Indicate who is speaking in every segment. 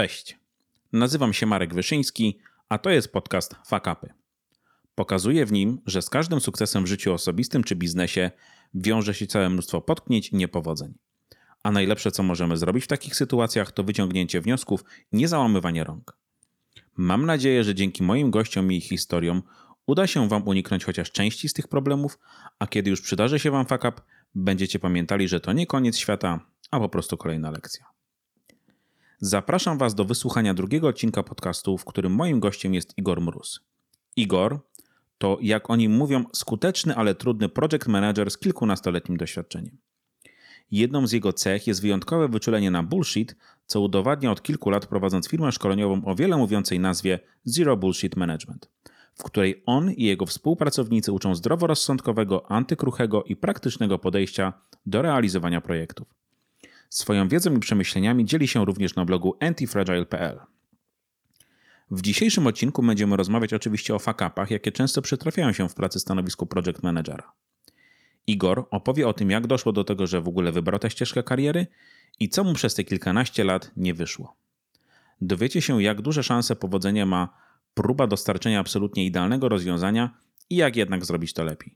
Speaker 1: Cześć. Nazywam się Marek Wyszyński, a to jest podcast Fakapy. Pokazuję w nim, że z każdym sukcesem w życiu osobistym czy biznesie wiąże się całe mnóstwo potknięć i niepowodzeń. A najlepsze, co możemy zrobić w takich sytuacjach, to wyciągnięcie wniosków, nie załamywanie rąk. Mam nadzieję, że dzięki moim gościom i ich historiom uda się Wam uniknąć chociaż części z tych problemów, a kiedy już przydarzy się Wam fuck up, będziecie pamiętali, że to nie koniec świata, a po prostu kolejna lekcja. Zapraszam Was do wysłuchania drugiego odcinka podcastu, w którym moim gościem jest Igor Mróz. Igor to, jak oni mówią, skuteczny, ale trudny project manager z kilkunastoletnim doświadczeniem. Jedną z jego cech jest wyjątkowe wyczulenie na bullshit, co udowadnia od kilku lat prowadząc firmę szkoleniową o wiele mówiącej nazwie Zero Bullshit Management, w której on i jego współpracownicy uczą zdroworozsądkowego, antykruchego i praktycznego podejścia do realizowania projektów. Swoją wiedzą i przemyśleniami dzieli się również na blogu antifragile.pl. W dzisiejszym odcinku będziemy rozmawiać oczywiście o fakapach, jakie często przytrafiają się w pracy stanowisku project managera. Igor opowie o tym, jak doszło do tego, że w ogóle wybrał tę ścieżkę kariery i co mu przez te kilkanaście lat nie wyszło. Dowiecie się, jak duże szanse powodzenia ma próba dostarczenia absolutnie idealnego rozwiązania i jak jednak zrobić to lepiej.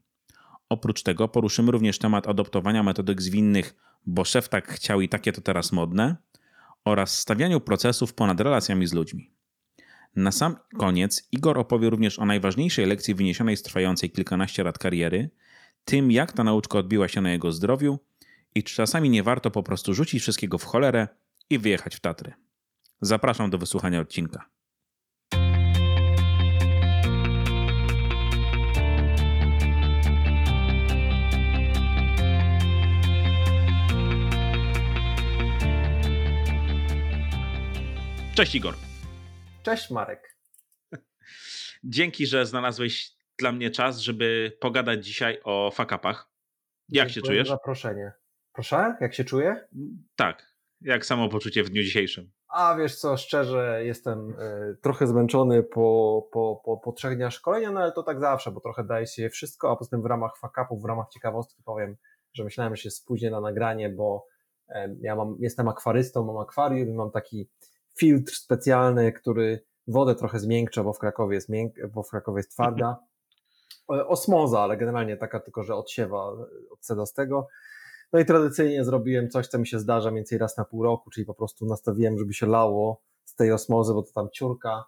Speaker 1: Oprócz tego poruszymy również temat adoptowania metodyk zwinnych, bo szef tak chciał i takie to teraz modne, oraz stawianiu procesów ponad relacjami z ludźmi. Na sam koniec Igor opowie również o najważniejszej lekcji wyniesionej z trwającej kilkanaście lat kariery, tym jak ta nauczka odbiła się na jego zdrowiu i czy czasami nie warto po prostu rzucić wszystkiego w cholerę i wyjechać w Tatry. Zapraszam do wysłuchania odcinka. Cześć Igor.
Speaker 2: Cześć Marek.
Speaker 1: Dzięki, że znalazłeś dla mnie czas, żeby pogadać dzisiaj o fakapach. Jak się czujesz?
Speaker 2: zaproszenie. Proszę, jak się czuję?
Speaker 1: Tak. Jak samopoczucie w dniu dzisiejszym?
Speaker 2: A wiesz co, szczerze jestem y, trochę zmęczony po, po, po, po trzech dniach szkolenia, no ale to tak zawsze, bo trochę daje się wszystko, a poza tym w ramach fakapów, w ramach ciekawostki powiem, że myślałem, że się spóźnię na nagranie, bo y, ja mam, jestem akwarystą, mam akwarium i mam taki filtr specjalny, który wodę trochę zmiękcza, bo w Krakowie jest, mięk, bo w Krakowie jest twarda. Osmoza, ale generalnie taka tylko, że odsiewa od tego. No i tradycyjnie zrobiłem coś, co mi się zdarza mniej więcej raz na pół roku, czyli po prostu nastawiłem, żeby się lało z tej osmozy, bo to tam ciurka.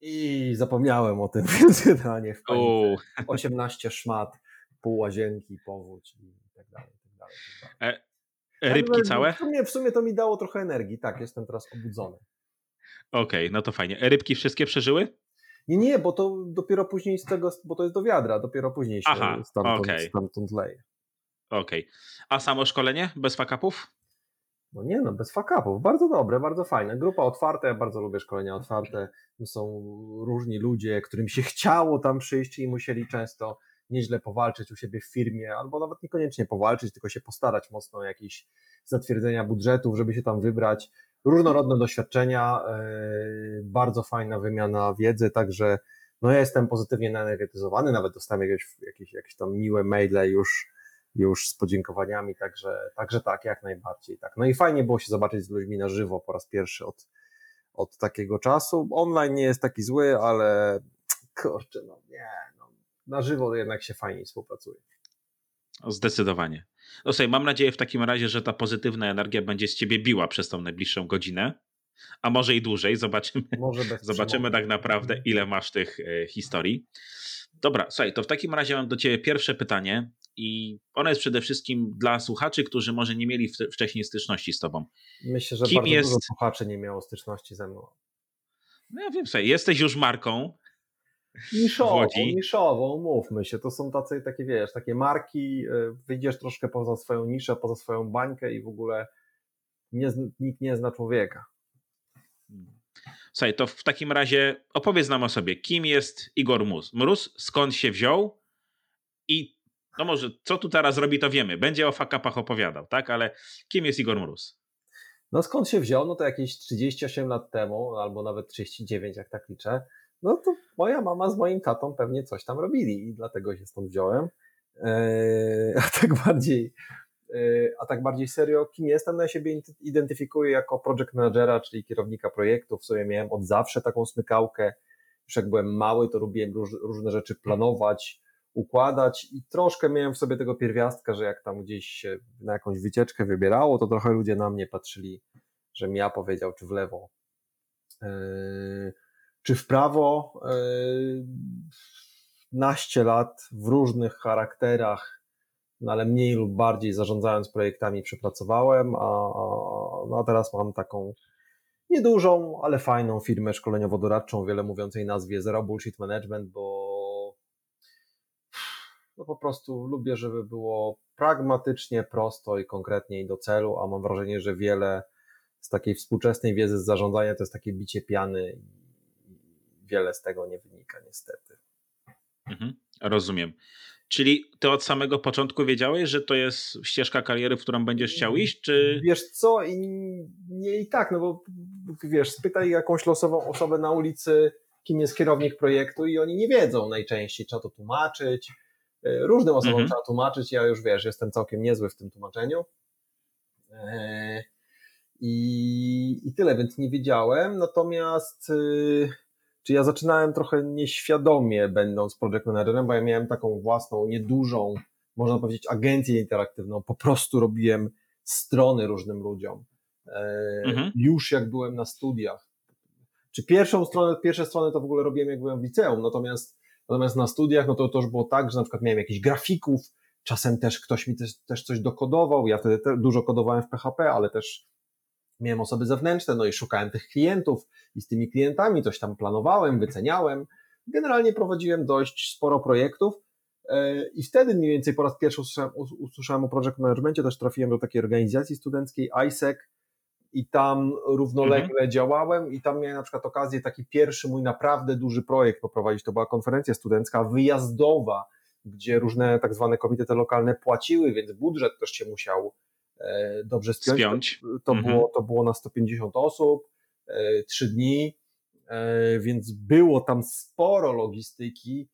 Speaker 2: I zapomniałem o tym, więc generalnie w panice 18 szmat, pół łazienki, powódź i tak dalej. Tak dalej, tak dalej.
Speaker 1: Rybki całe?
Speaker 2: W sumie, w sumie to mi dało trochę energii. Tak, jestem teraz obudzony.
Speaker 1: Okej, okay, no to fajnie. Rybki wszystkie przeżyły?
Speaker 2: Nie, nie, bo to dopiero później z tego, bo to jest do wiadra, dopiero później się Aha, stamtąd, okay. stamtąd leje.
Speaker 1: Okej. Okay. A samo szkolenie bez fakapów?
Speaker 2: No nie no, bez fakapów. Bardzo dobre, bardzo fajne. Grupa otwarta, ja bardzo lubię szkolenia otwarte. Są różni ludzie, którym się chciało tam przyjść i musieli często nieźle powalczyć u siebie w firmie, albo nawet niekoniecznie powalczyć, tylko się postarać mocno o jakieś zatwierdzenia budżetów, żeby się tam wybrać. Różnorodne doświadczenia, yy, bardzo fajna wymiana wiedzy, także no ja jestem pozytywnie naenergetyzowany, nawet dostałem jakieś, jakieś, jakieś tam miłe maile już, już z podziękowaniami, także, także tak, jak najbardziej tak. No i fajnie było się zobaczyć z ludźmi na żywo po raz pierwszy od, od takiego czasu. Online nie jest taki zły, ale kurczę, no nie, na żywo jednak się fajniej współpracuje.
Speaker 1: Zdecydowanie. No sobie, mam nadzieję w takim razie, że ta pozytywna energia będzie z ciebie biła przez tą najbliższą godzinę, a może i dłużej. Zobaczymy, zobaczymy tak naprawdę, ile masz tych e, historii. Dobra, słuchaj, to w takim razie mam do ciebie pierwsze pytanie i ono jest przede wszystkim dla słuchaczy, którzy może nie mieli wcześniej styczności z tobą.
Speaker 2: Myślę, że Kim bardzo jest... dużo słuchaczy nie miało styczności ze mną.
Speaker 1: No ja wiem, słuchaj, jesteś już marką,
Speaker 2: Niszową, niszową, mówmy się. To są tacy, takie, wiesz, takie marki, e, wyjdziesz troszkę poza swoją niszę, poza swoją bańkę i w ogóle nie, nikt nie zna człowieka.
Speaker 1: Słuchaj, to w takim razie opowiedz nam o sobie. Kim jest Igor Mróz? Mróz, skąd się wziął i no może co tu teraz robi, to wiemy. Będzie o fakapach opowiadał, tak? Ale kim jest Igor Mróz?
Speaker 2: No skąd się wziął? No to jakieś 38 lat temu, albo nawet 39, jak tak liczę no to moja mama z moim tatą pewnie coś tam robili i dlatego się stąd wziąłem. Eee, a tak bardziej, Y, a tak bardziej serio, kim jestem, no ja siebie identyfikuję jako project managera, czyli kierownika projektu. W sobie miałem od zawsze taką smykałkę. Już jak byłem mały, to lubiłem róż, różne rzeczy planować, układać i troszkę miałem w sobie tego pierwiastka, że jak tam gdzieś się na jakąś wycieczkę wybierało, to trochę ludzie na mnie patrzyli, że ja powiedział, czy w lewo, yy, czy w prawo. Yy, naście lat w różnych charakterach, no ale mniej lub bardziej zarządzając projektami przepracowałem, a, no a teraz mam taką niedużą, ale fajną firmę szkoleniowo-doradczą, wiele mówiącej nazwie Zero Bullshit Management, bo no po prostu lubię, żeby było pragmatycznie, prosto i konkretnie i do celu, a mam wrażenie, że wiele z takiej współczesnej wiedzy z zarządzania to jest takie bicie piany wiele z tego nie wynika niestety.
Speaker 1: Mhm, rozumiem. Czyli ty od samego początku wiedziałeś, że to jest ścieżka kariery, w którą będziesz chciał iść, czy...
Speaker 2: Wiesz co, i nie i tak, no bo wiesz, spytaj jakąś losową osobę na ulicy, kim jest kierownik projektu i oni nie wiedzą najczęściej, trzeba to tłumaczyć. E, różnym osobom mhm. trzeba tłumaczyć, ja już wiesz, jestem całkiem niezły w tym tłumaczeniu. E, I, i tyle, więc nie wiedziałem, natomiast y, czy ja zaczynałem trochę nieświadomie, będąc project managerem, bo ja miałem taką własną, niedużą, można powiedzieć, agencję interaktywną. Po prostu robiłem strony różnym ludziom. E, mhm. Już jak byłem na studiach. Czy pierwszą stronę, pierwsze strony to w ogóle robiłem, jak byłem w liceum, natomiast, natomiast na studiach, no to, to już było tak, że na przykład miałem jakichś grafików, czasem też ktoś mi też, też coś dokodował. Ja wtedy dużo kodowałem w PHP, ale też miałem osoby zewnętrzne, no i szukałem tych klientów i z tymi klientami coś tam planowałem, wyceniałem. Generalnie prowadziłem dość sporo projektów e, i wtedy mniej więcej po raz pierwszy usłyszałem, usłyszałem o project managementie, też trafiłem do takiej organizacji studenckiej ISEC i tam równolegle mhm. działałem i tam miałem na przykład okazję taki pierwszy mój naprawdę duży projekt poprowadzić. To była konferencja studencka wyjazdowa, gdzie różne tak zwane komitety lokalne płaciły, więc budżet też się musiał dobrze spiąć. spiąć. To, mhm. było, to było na 150 osób, e, trzy dni, e, więc było tam sporo logistyki,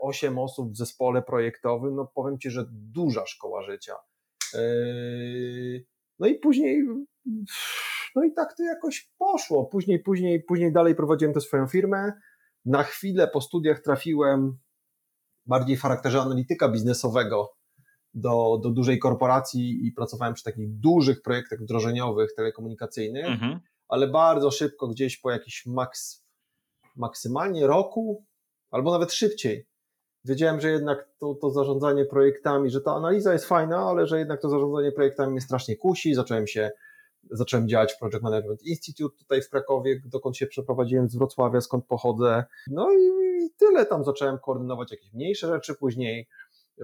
Speaker 2: osiem osób w zespole projektowym, no powiem Ci, że duża szkoła życia. No i później, no i tak to jakoś poszło. Później, później, później dalej prowadziłem tę swoją firmę. Na chwilę po studiach trafiłem bardziej w charakterze analityka biznesowego do, do dużej korporacji i pracowałem przy takich dużych projektach wdrożeniowych, telekomunikacyjnych, mhm. ale bardzo szybko, gdzieś po jakiś maks, maksymalnie roku, albo nawet szybciej, wiedziałem, że jednak to, to zarządzanie projektami, że ta analiza jest fajna, ale że jednak to zarządzanie projektami mnie strasznie kusi. Zacząłem się, zacząłem działać w Project Management Institute tutaj w Krakowie, dokąd się przeprowadziłem z Wrocławia, skąd pochodzę. No i, i tyle tam zacząłem koordynować jakieś mniejsze rzeczy, później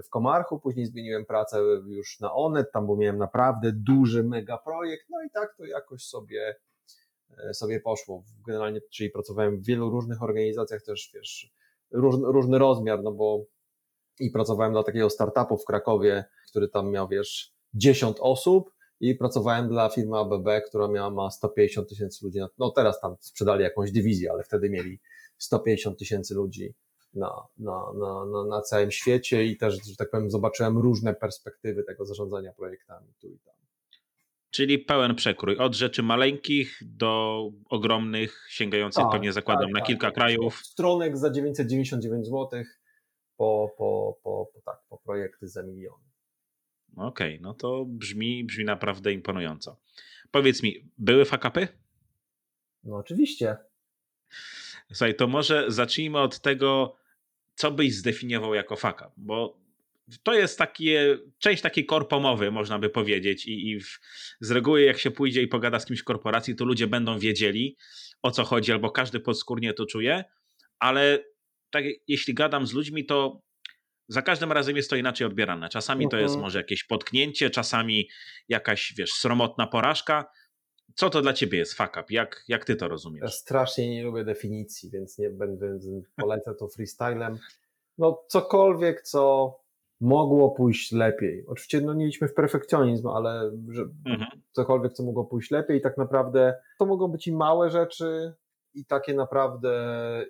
Speaker 2: w Komarchu, później zmieniłem pracę już na Onet, tam bo miałem naprawdę duży mega projekt, no i tak to jakoś sobie, e, sobie poszło. Generalnie, czyli pracowałem w wielu różnych organizacjach też, wiesz, róż, różny rozmiar, no bo i pracowałem dla takiego startupu w Krakowie, który tam miał, wiesz, 10 osób i pracowałem dla firmy ABB, która miała ma 150 tysięcy ludzi. No teraz tam sprzedali jakąś dywizję, ale wtedy mieli 150 tysięcy ludzi na, na, na, na, na całym świecie i też, że tak powiem, zobaczyłem różne perspektywy tego zarządzania projektami tu i tam.
Speaker 1: Czyli pełen przekrój, od rzeczy maleńkich do ogromnych, sięgających tak, pewnie zakładam tak, na tak, kilka tak, krajów.
Speaker 2: Stronek za 999 zł po, po, po, po, tak, po projekty za miliony.
Speaker 1: Okej, okay, no to brzmi, brzmi naprawdę imponująco. Powiedz mi, były fakapy?
Speaker 2: No oczywiście.
Speaker 1: Słuchaj, to może zacznijmy od tego, co byś zdefiniował jako faka? Bo to jest takie, część takiej korpomowy, można by powiedzieć, i, i w, z reguły, jak się pójdzie i pogada z kimś w korporacji, to ludzie będą wiedzieli o co chodzi, albo każdy podskórnie to czuje, ale tak, jeśli gadam z ludźmi, to za każdym razem jest to inaczej odbierane. Czasami to jest mhm. może jakieś potknięcie, czasami jakaś, wiesz, sromotna porażka, co to dla ciebie jest fuck up? Jak, jak ty to rozumiesz? Ja
Speaker 2: strasznie nie lubię definicji, więc nie będę polecał to freestylem. No cokolwiek, co mogło pójść lepiej. Oczywiście no nie idźmy w perfekcjonizm, ale że mhm. cokolwiek, co mogło pójść lepiej, tak naprawdę to mogą być i małe rzeczy, i takie naprawdę,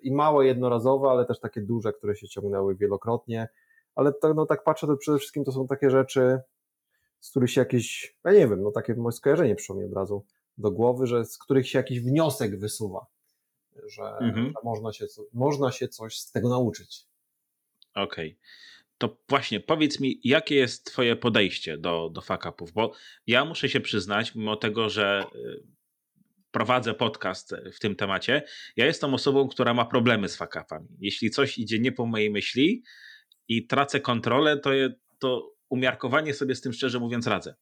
Speaker 2: i małe jednorazowe, ale też takie duże, które się ciągnęły wielokrotnie. Ale to, no, tak patrzę, to przede wszystkim to są takie rzeczy, z których się jakieś, ja nie wiem, no takie moje skojarzenie przyszło mi od razu do głowy, że z których się jakiś wniosek wysuwa, że, mhm. że można, się, można się coś z tego nauczyć.
Speaker 1: Okej. Okay. To właśnie powiedz mi, jakie jest Twoje podejście do, do fuck-upów? Bo ja muszę się przyznać, mimo tego, że y, prowadzę podcast w tym temacie, ja jestem osobą, która ma problemy z fuck-upami. Jeśli coś idzie nie po mojej myśli i tracę kontrolę, to, je, to umiarkowanie sobie z tym szczerze mówiąc radzę.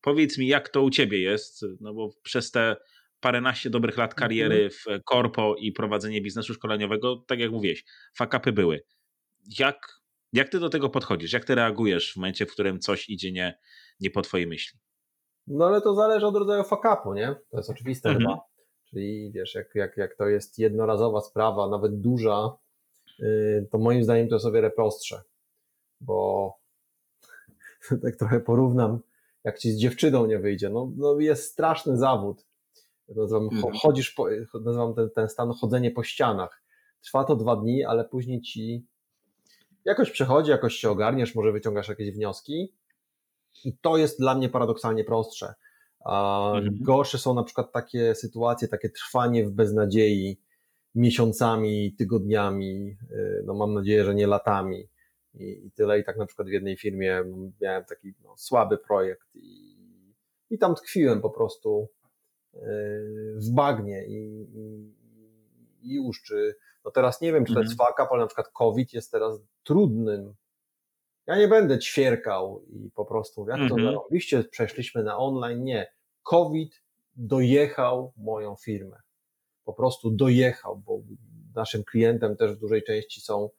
Speaker 1: Powiedz mi, jak to u ciebie jest, no bo przez te paręnaście dobrych lat kariery mhm. w korpo i prowadzenie biznesu szkoleniowego, tak jak mówiłeś, fakapy były. Jak, jak ty do tego podchodzisz? Jak ty reagujesz w momencie, w którym coś idzie nie, nie po twojej myśli?
Speaker 2: No ale to zależy od rodzaju fakapu, nie? To jest oczywiste mhm. chyba. Czyli wiesz, jak, jak, jak to jest jednorazowa sprawa, nawet duża, yy, to moim zdaniem to jest o wiele prostsze, bo tak trochę porównam jak ci z dziewczyną nie wyjdzie. No, no jest straszny zawód. Nazywam, mhm. chodzisz po, nazywam ten, ten stan chodzenie po ścianach. Trwa to dwa dni, ale później ci jakoś przechodzi, jakoś się ogarniesz, może wyciągasz jakieś wnioski. I to jest dla mnie paradoksalnie prostsze. A mhm. Gorsze są na przykład takie sytuacje, takie trwanie w beznadziei miesiącami, tygodniami, y, no mam nadzieję, że nie latami i, i tyle. I tak na przykład w jednej firmie miałem taki no, słaby projekt i, i tam tkwiłem po prostu yy, w bagnie i, i, i już, czy no teraz nie wiem, czy to jest faka, ale na przykład COVID jest teraz trudnym. Ja nie będę ćwierkał i po prostu, jak to mhm. zarobiliście, przeszliśmy na online. Nie. COVID dojechał moją firmę. Po prostu dojechał, bo naszym klientem też w dużej części są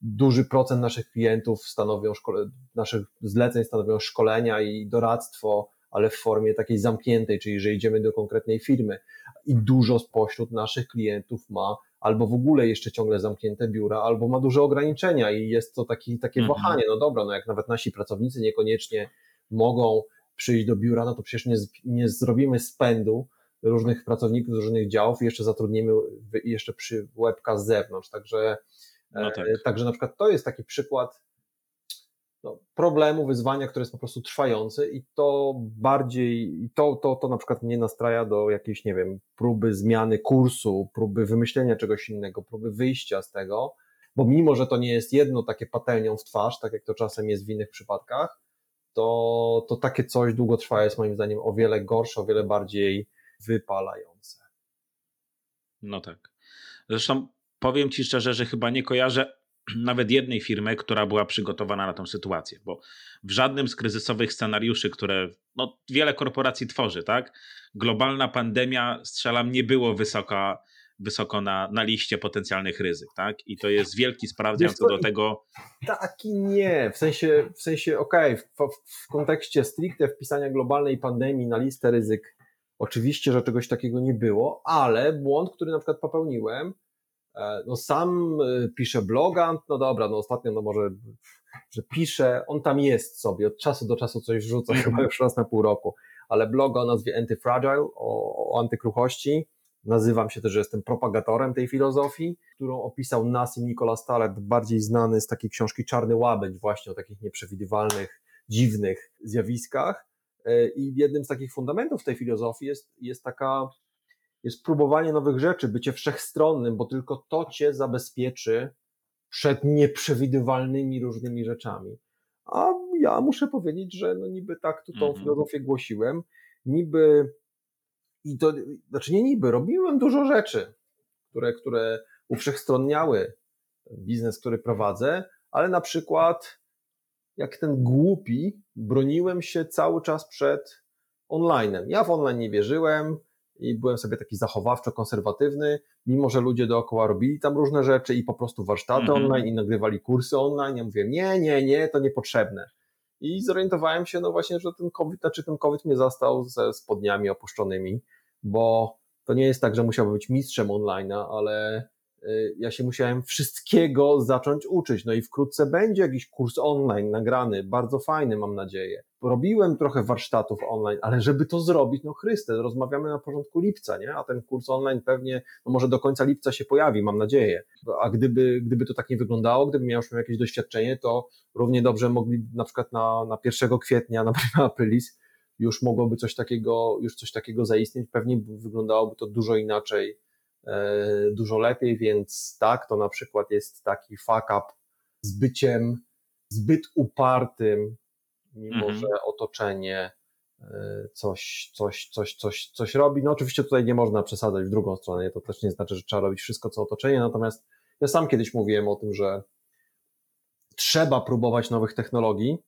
Speaker 2: duży procent naszych klientów stanowią szkole, naszych zleceń stanowią szkolenia i doradztwo, ale w formie takiej zamkniętej, czyli że idziemy do konkretnej firmy i dużo spośród naszych klientów ma albo w ogóle jeszcze ciągle zamknięte biura, albo ma duże ograniczenia i jest to taki, takie mhm. wahanie, no dobra, no jak nawet nasi pracownicy niekoniecznie mogą przyjść do biura, no to przecież nie, nie zrobimy spędu, różnych pracowników z różnych działów i jeszcze zatrudnimy jeszcze przy łebka z zewnątrz. Także, no e, tak. także na przykład to jest taki przykład no, problemu, wyzwania, które jest po prostu trwające i to bardziej, to, to, to na przykład mnie nastraja do jakiejś, nie wiem, próby zmiany kursu, próby wymyślenia czegoś innego, próby wyjścia z tego, bo mimo, że to nie jest jedno takie patelnią w twarz, tak jak to czasem jest w innych przypadkach, to, to takie coś długotrwałe jest moim zdaniem o wiele gorsze, o wiele bardziej wypalające.
Speaker 1: No tak. Zresztą powiem Ci szczerze, że chyba nie kojarzę nawet jednej firmy, która była przygotowana na tę sytuację, bo w żadnym z kryzysowych scenariuszy, które no, wiele korporacji tworzy, tak? Globalna pandemia, strzelam, nie było wysoka, wysoko na, na liście potencjalnych ryzyk, tak? I to jest wielki sprawdzian co do tego.
Speaker 2: Taki nie, w sensie, w sensie okej, okay, w, w kontekście stricte wpisania globalnej pandemii na listę ryzyk Oczywiście, że czegoś takiego nie było, ale błąd, który na przykład popełniłem, e, no sam e, piszę bloga, no dobra, no ostatnio no może, że piszę, on tam jest sobie, od czasu do czasu coś wrzucę, mhm. chyba już raz na pół roku, ale bloga o nazwie Antifragile, o, o antykruchości, nazywam się też, że jestem propagatorem tej filozofii, którą opisał Nassim Nicholas Taleb, bardziej znany z takiej książki Czarny Łabędź, właśnie o takich nieprzewidywalnych, dziwnych zjawiskach, I jednym z takich fundamentów tej filozofii jest, jest taka, jest próbowanie nowych rzeczy, bycie wszechstronnym, bo tylko to cię zabezpieczy przed nieprzewidywalnymi różnymi rzeczami. A ja muszę powiedzieć, że no niby tak tu tą mhm. filozofię głosiłem, niby i to, znaczy nie niby, robiłem dużo rzeczy, które, które uwszechstronniały biznes, który prowadzę, ale na przykład jak ten głupi broniłem się cały czas przed onlinem. Ja w online nie wierzyłem i byłem sobie taki zachowawczo konserwatywny, mimo że ludzie dookoła robili tam różne rzeczy i po prostu warsztaty mm -hmm. online i nagrywali kursy online. Ja mówię, nie, nie, nie, to niepotrzebne. I zorientowałem się, no właśnie, że ten COVID, znaczy ten COVID mnie zastał ze spodniami opuszczonymi, bo to nie jest tak, że musiałby być mistrzem online, ale ja się musiałem wszystkiego zacząć uczyć. No i wkrótce będzie jakiś kurs online nagrany, bardzo fajny, mam nadzieję. robiłem trochę warsztatów online, ale żeby to zrobić, no Chryste, rozmawiamy na porządku lipca, nie? A ten kurs online pewnie, no może do końca lipca się pojawi, mam nadzieję. A gdyby, gdyby to tak nie wyglądało, gdyby miał już jakieś doświadczenie, to równie dobrze mogli na przykład na, na 1 kwietnia, na prima aprilis, już mogłoby coś takiego, już coś takiego zaistnieć, pewnie wyglądałoby to dużo inaczej, dużo lepiej, więc tak, to na przykład jest taki fuck up z byciem zbyt upartym, mimo mhm. że otoczenie e, coś, coś, coś, coś, coś robi. No oczywiście tutaj nie można przesadzać w drugą stronę, to też nie znaczy, że trzeba robić wszystko, co otoczenie, natomiast ja sam kiedyś mówiłem o tym, że trzeba próbować nowych technologii,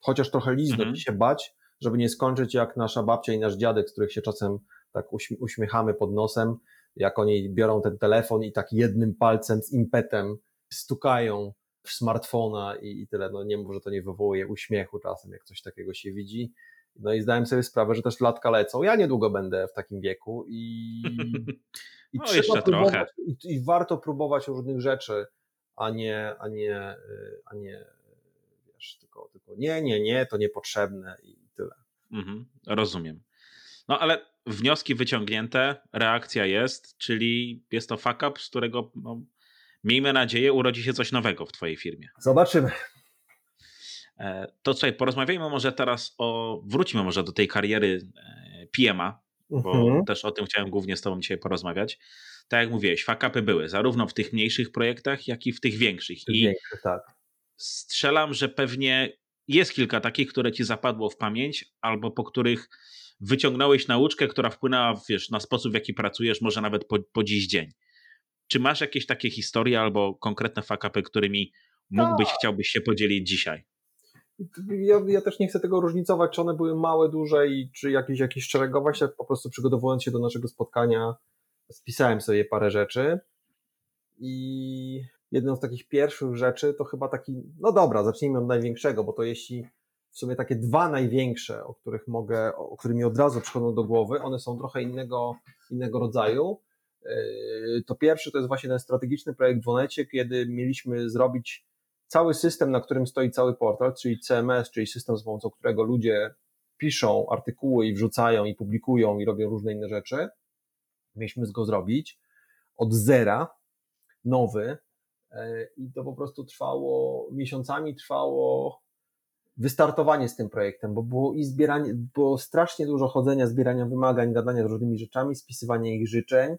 Speaker 2: chociaż trochę lizdno mhm. się bać, żeby nie skończyć jak nasza babcia i nasz dziadek, z których się czasem tak uśmiechamy pod nosem, jak oni biorą ten telefon i tak jednym palcem z impetem stukają w smartfona i, i tyle. No nie mów, że to nie wywołuje uśmiechu czasem, jak coś takiego się widzi. No i zdałem sobie sprawę, że też latka lecą. Ja niedługo będę w takim wieku i,
Speaker 1: i no trzeba próbować,
Speaker 2: i, i, warto próbować różnych rzeczy, a nie, a nie, a nie wiesz, tylko, tylko nie, nie, nie, to niepotrzebne i tyle.
Speaker 1: Mhm, rozumiem. No ale wnioski wyciągnięte, reakcja jest, czyli jest to fuck up, z którego no, miejmy nadzieję, urodzi się coś nowego w Twojej firmie.
Speaker 2: Zobaczymy.
Speaker 1: E, to tutaj porozmawiajmy może teraz o, wróćmy może do tej kariery e, PMA, bo mhm. też o tym chciałem głównie z Tobą dzisiaj porozmawiać. Tak jak mówiłeś, fakapy były zarówno w tych mniejszych projektach, jak i w tych większych.
Speaker 2: I większych, tak.
Speaker 1: strzelam, że pewnie jest kilka takich, które Ci zapadło w pamięć, albo po których wyciągnąłeś nauczkę, która wpłynęła wiesz, na sposób, w jaki pracujesz, może nawet po, po dziś dzień. Czy masz jakieś takie historie albo konkretne fakapy, którymi mógłbyś, no. chciałbyś się podzielić dzisiaj?
Speaker 2: Ja, ja, też nie chcę tego różnicować, czy one były małe, duże i czy jakieś, jakieś szeregować. Ja po prostu przygotowując się do naszego spotkania, spisałem sobie parę rzeczy i jedną z takich pierwszych rzeczy to chyba taki, no dobra, zacznijmy od największego, bo to jeśli w sumie takie dwa największe, o których mogę, o którymi od razu przychodzą do głowy, one są trochę innego, innego rodzaju. Yy, to pierwszy to jest właśnie ten strategiczny projekt w Onecie, kiedy mieliśmy zrobić cały system, na którym stoi cały portal, czyli CMS, czyli system, z pomocą którego ludzie piszą artykuły i wrzucają i publikują i robią różne inne rzeczy. Mieliśmy go zrobić od zera, nowy, yy, i to po prostu trwało, miesiącami trwało wystartowanie z tym projektem, bo było i zbieranie, było strasznie dużo chodzenia, zbierania wymagań, gadania z różnymi rzeczami, spisywania ich życzeń,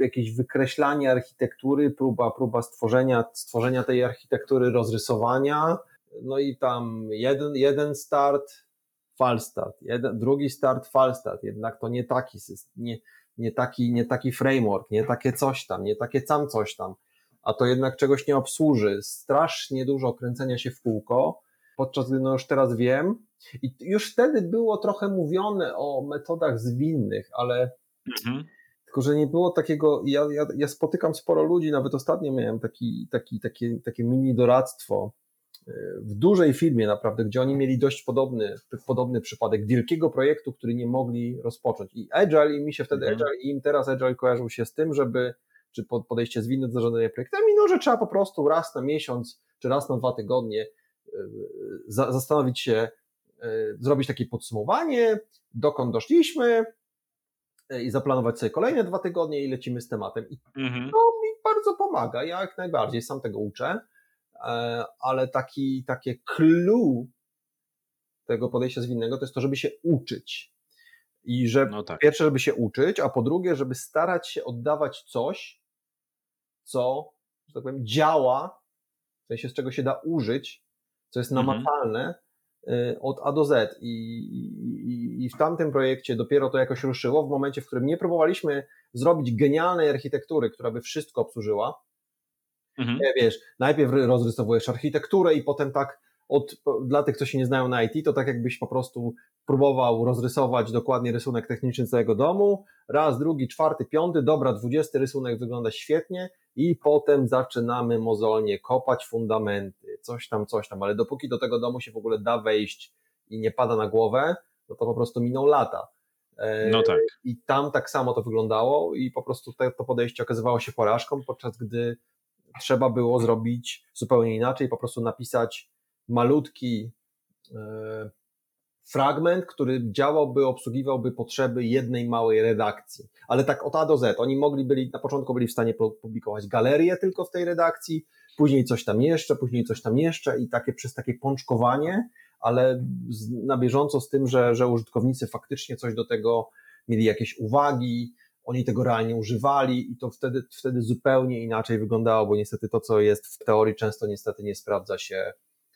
Speaker 2: jakieś wykreślanie architektury, próba, próba stworzenia, stworzenia tej architektury, rozrysowania, no i tam jeden, jeden start, fal start, jeden, drugi start, fal start, jednak to nie taki system, nie, nie, taki, nie taki framework, nie takie coś tam, nie takie sam coś tam, a to jednak czegoś nie obsłuży, strasznie dużo kręcenia się w kółko, podczas gdy no już teraz wiem i już wtedy było trochę mówione o metodach zwinnych, ale mhm tylko, że nie było takiego, ja, ja, ja spotykam sporo ludzi, nawet ostatnio miałem taki, taki, takie, takie mini doradztwo e, w dużej firmie naprawdę, gdzie oni mieli dość podobny, podobny przypadek wielkiego projektu, który nie mogli rozpocząć. I Agile, i mi się wtedy mhm. Agile, i im teraz Agile kojarzył się z tym, żeby, czy podejście zwinne do zarządzania projektami, no, że trzeba po prostu raz na miesiąc, czy raz na dwa tygodnie zastanowić się, e, zrobić takie podsumowanie, dokąd doszliśmy, i zaplanować sobie kolejne dwa tygodnie i lecimy z tematem. I mhm. to mi bardzo pomaga. Ja jak najbardziej sam tego uczę, e, ale taki, takie clue tego podejścia zwinnego to jest to, żeby się uczyć. I że no tak. pierwsze, żeby się uczyć, a po drugie, żeby starać się oddawać coś, co, że tak powiem, działa, w sensie z czego się da użyć, co jest mhm. namacalne, mhm od A do Z I, i, i w tamtym projekcie dopiero to jakoś ruszyło, w momencie, w którym nie próbowaliśmy zrobić genialnej architektury, która by wszystko obsłużyła. Mhm. Wiesz, najpierw rozrysowujesz architekturę i potem tak od, dla tych, co się nie znają na IT, to tak jakbyś po prostu próbował rozrysować dokładnie rysunek techniczny całego domu, raz, drugi, czwarty, piąty, dobra, dwudziesty rysunek wygląda świetnie i potem zaczynamy mozolnie kopać fundamenty, coś tam, coś tam, ale dopóki do tego domu się w ogóle da wejść i nie pada na głowę, no to po prostu miną lata.
Speaker 1: E, no tak.
Speaker 2: I tam tak samo to wyglądało i po prostu to podejście okazywało się porażką, podczas gdy trzeba było zrobić zupełnie inaczej, po prostu napisać malutki, e, fragment, który działałby, obsługiwałby potrzeby jednej małej redakcji. Ale tak od A do Z. Oni mogli byli, na początku byli w stanie publikować galerię tylko w tej redakcji, później coś tam jeszcze, później coś tam jeszcze i takie przez takie pączkowanie, ale na bieżąco z tym, że, że użytkownicy faktycznie coś do tego mieli jakieś uwagi, oni tego realnie używali i to wtedy, wtedy zupełnie inaczej wyglądało, bo niestety to, co jest w teorii, często niestety nie sprawdza się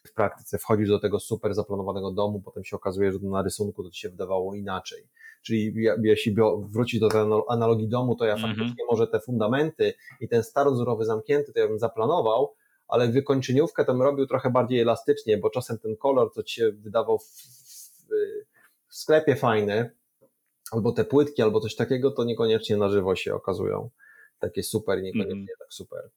Speaker 2: w praktyce. Wchodzisz do tego super zaplanowanego domu, potem się okazuje, że na rysunku to ci się wydawało inaczej. Czyli jeśli wrócić do tej analogii domu, to ja -hmm. faktycznie może te fundamenty i ten starozurowy zamknięty to ja bym zaplanował, ale wykończeniówkę to bym robił trochę bardziej elastycznie, bo czasem ten kolor, co ci się wydawał w, w, w sklepie fajny, albo te płytki, albo coś takiego, to niekoniecznie na żywo się okazują takie super niekoniecznie mm. tak super.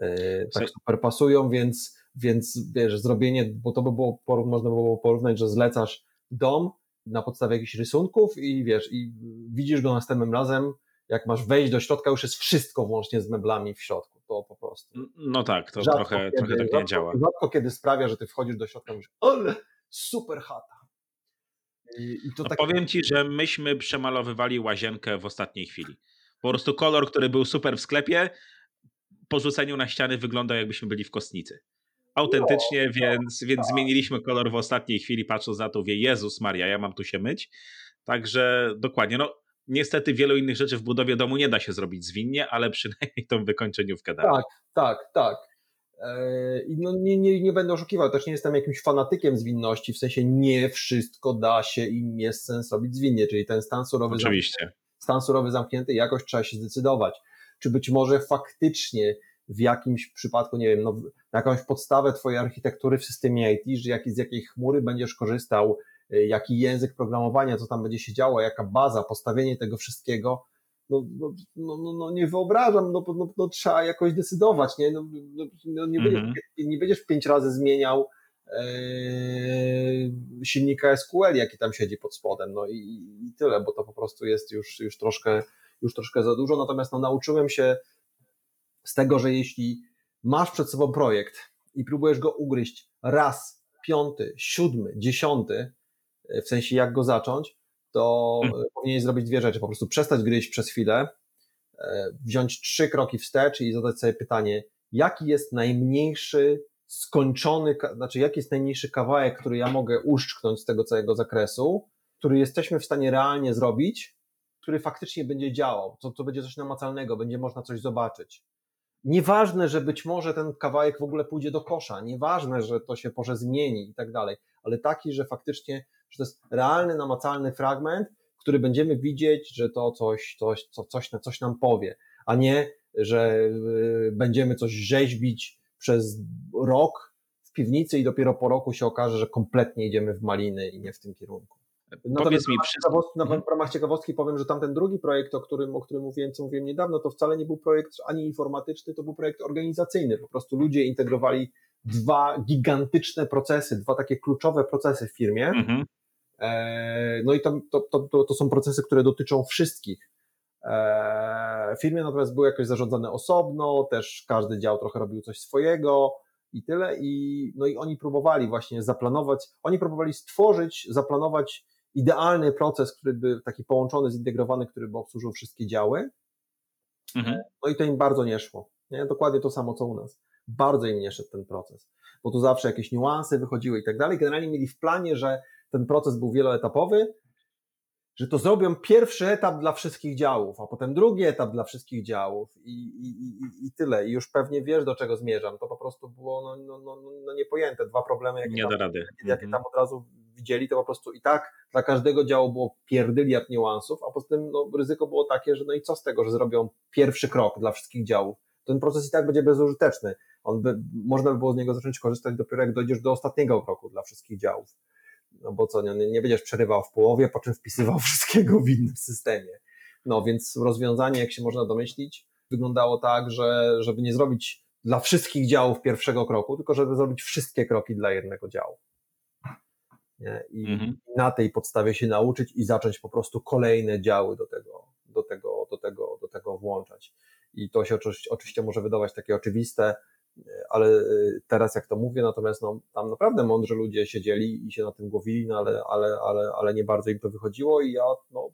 Speaker 2: Yy, tak super pasują, więc, więc wiesz, zrobienie, bo to by było, można by było porównać, że zlecasz dom na podstawie jakichś rysunków i wiesz, i widzisz go następnym razem, jak masz wejść do środka, już jest wszystko włącznie z meblami w środku, to po prostu.
Speaker 1: No tak, to rzadko trochę, kiedy, trochę tak nie
Speaker 2: rzadko,
Speaker 1: działa.
Speaker 2: Rzadko kiedy sprawia, że ty wchodzisz do środka i mówisz, ale super chata.
Speaker 1: I, i no tak... Powiem ci, że myśmy przemalowywali łazienkę w ostatniej chwili. Po prostu kolor, który był super w sklepie, po rzuceniu na ściany wyglądał jakbyśmy byli w kostnicy. Autentycznie, no, więc, tak, więc tak. zmieniliśmy kolor w ostatniej chwili, patrząc na to, wie Jezus Maria, ja mam tu się myć. Także dokładnie, no niestety wielu innych rzeczy w budowie domu nie da się zrobić zwinnie, ale przynajmniej tą wykończeniówkę da.
Speaker 2: Tak, tak, tak. I no nie, nie, nie będę oszukiwał, też nie jestem jakimś fanatykiem zwinności, w sensie nie wszystko da się i jest sens robić zwinnie, czyli ten stan surowy,
Speaker 1: Oczywiście.
Speaker 2: Zamknięty, stan surowy zamknięty, jakoś trzeba się zdecydować. Czy być może faktycznie w jakimś przypadku, nie wiem, no, na jakąś podstawę twojej architektury w systemie IT, że jak, z jakiej chmury będziesz korzystał, y, jaki język programowania, co tam będzie się działo, jaka baza, postawienie tego wszystkiego, no, no, no, no, no nie wyobrażam, no, no, no, trzeba jakoś decydować, nie? No, no, no nie, będziesz, -hmm. nie będziesz pięć razy zmieniał e, silnika SQL, jaki tam siedzi pod spodem, no i, i tyle, bo to po prostu jest już, już, troszkę, już troszkę za dużo, natomiast no, nauczyłem się z tego, że jeśli masz przed sobą projekt i próbujesz go ugryźć raz, piąty, siódmy, dziesiąty, w sensie jak go zacząć, to hmm. powinieneś zrobić dwie rzeczy. Po prostu przestać gryźć przez chwilę, e, wziąć trzy kroki wstecz i zadać sobie pytanie, jaki jest najmniejszy skończony, znaczy jaki jest najmniejszy kawałek, który ja mogę uszczknąć z tego całego zakresu, który jesteśmy w stanie realnie zrobić, który faktycznie będzie działał, to, to będzie coś namacalnego, będzie można coś zobaczyć. Nieważne, że być może ten kawałek w ogóle pójdzie do kosza, nieważne, że to się może zmieni i tak dalej, ale taki, że faktycznie że to jest realny, namacalny fragment, który będziemy widzieć, że to coś, coś, coś, coś nam powie, a nie, że y, będziemy coś rzeźbić przez rok w piwnicy i dopiero po roku się okaże, że kompletnie idziemy w maliny i nie w tym kierunku. Natomiast mi, na mhm. w ramach ciekawostki powiem, że tamten drugi projekt, o którym, o którym mówiłem, co mówiłem niedawno, to wcale nie był projekt ani informatyczny, to był projekt organizacyjny. Po prostu ludzie integrowali dwa gigantyczne procesy, dwa takie kluczowe procesy w firmie. Mhm. E, no i to, to, to, to są procesy, które dotyczą wszystkich. E, firmy natomiast były jakoś zarządzane osobno, też każdy dział trochę robił coś swojego i tyle. I, no i oni próbowali właśnie zaplanować, oni próbowali stworzyć, zaplanować idealny proces, który by taki połączony, zintegrowany, który by obsłużył wszystkie działy. Mhm. No i to im bardzo nie szło. Nie? Dokładnie to samo, co u nas. Bardzo im nie szedł ten proces, bo tu zawsze jakieś niuanse wychodziły i tak dalej. Generalnie mieli w planie, że ten proces był wieloetapowy, że to zrobią pierwszy etap dla wszystkich działów, a potem drugi etap dla wszystkich działów i, i, i, i tyle. I już pewnie wiesz, do czego zmierzam. To po prostu było no, no, no, no niepojęte. Dwa problemy, jakie,
Speaker 1: Nie
Speaker 2: tam,
Speaker 1: da rady.
Speaker 2: jakie, tam od razu widzieli, to po prostu i tak dla każdego działu było pierdyliard niuansów, a poza tym no, ryzyko było takie, że no i co z tego, że zrobią pierwszy krok dla wszystkich działów. Ten proces i tak będzie bezużyteczny. On by, można by było z niego zacząć korzystać dopiero jak dojdziesz do ostatniego kroku dla wszystkich działów no bo co, nie, nie będziesz przerywał w połowie, po czym wpisywał wszystkiego w innym systemie. No więc rozwiązanie, jak się można domyślić, wyglądało tak, że żeby nie zrobić dla wszystkich działów pierwszego kroku, tylko żeby zrobić wszystkie kroki dla jednego działu. Nie? I mhm. na tej podstawie się nauczyć i zacząć po prostu kolejne działy do tego, do tego, do tego, do tego włączać. I to się oczywiście, oczywiście może wydawać takie oczywiste, ale teraz jak to mówię, natomiast no, tam naprawdę mądrzy ludzie siedzieli i się na tym głowili, no ale, ale, ale, ale nie bardzo im to wychodziło i ja no,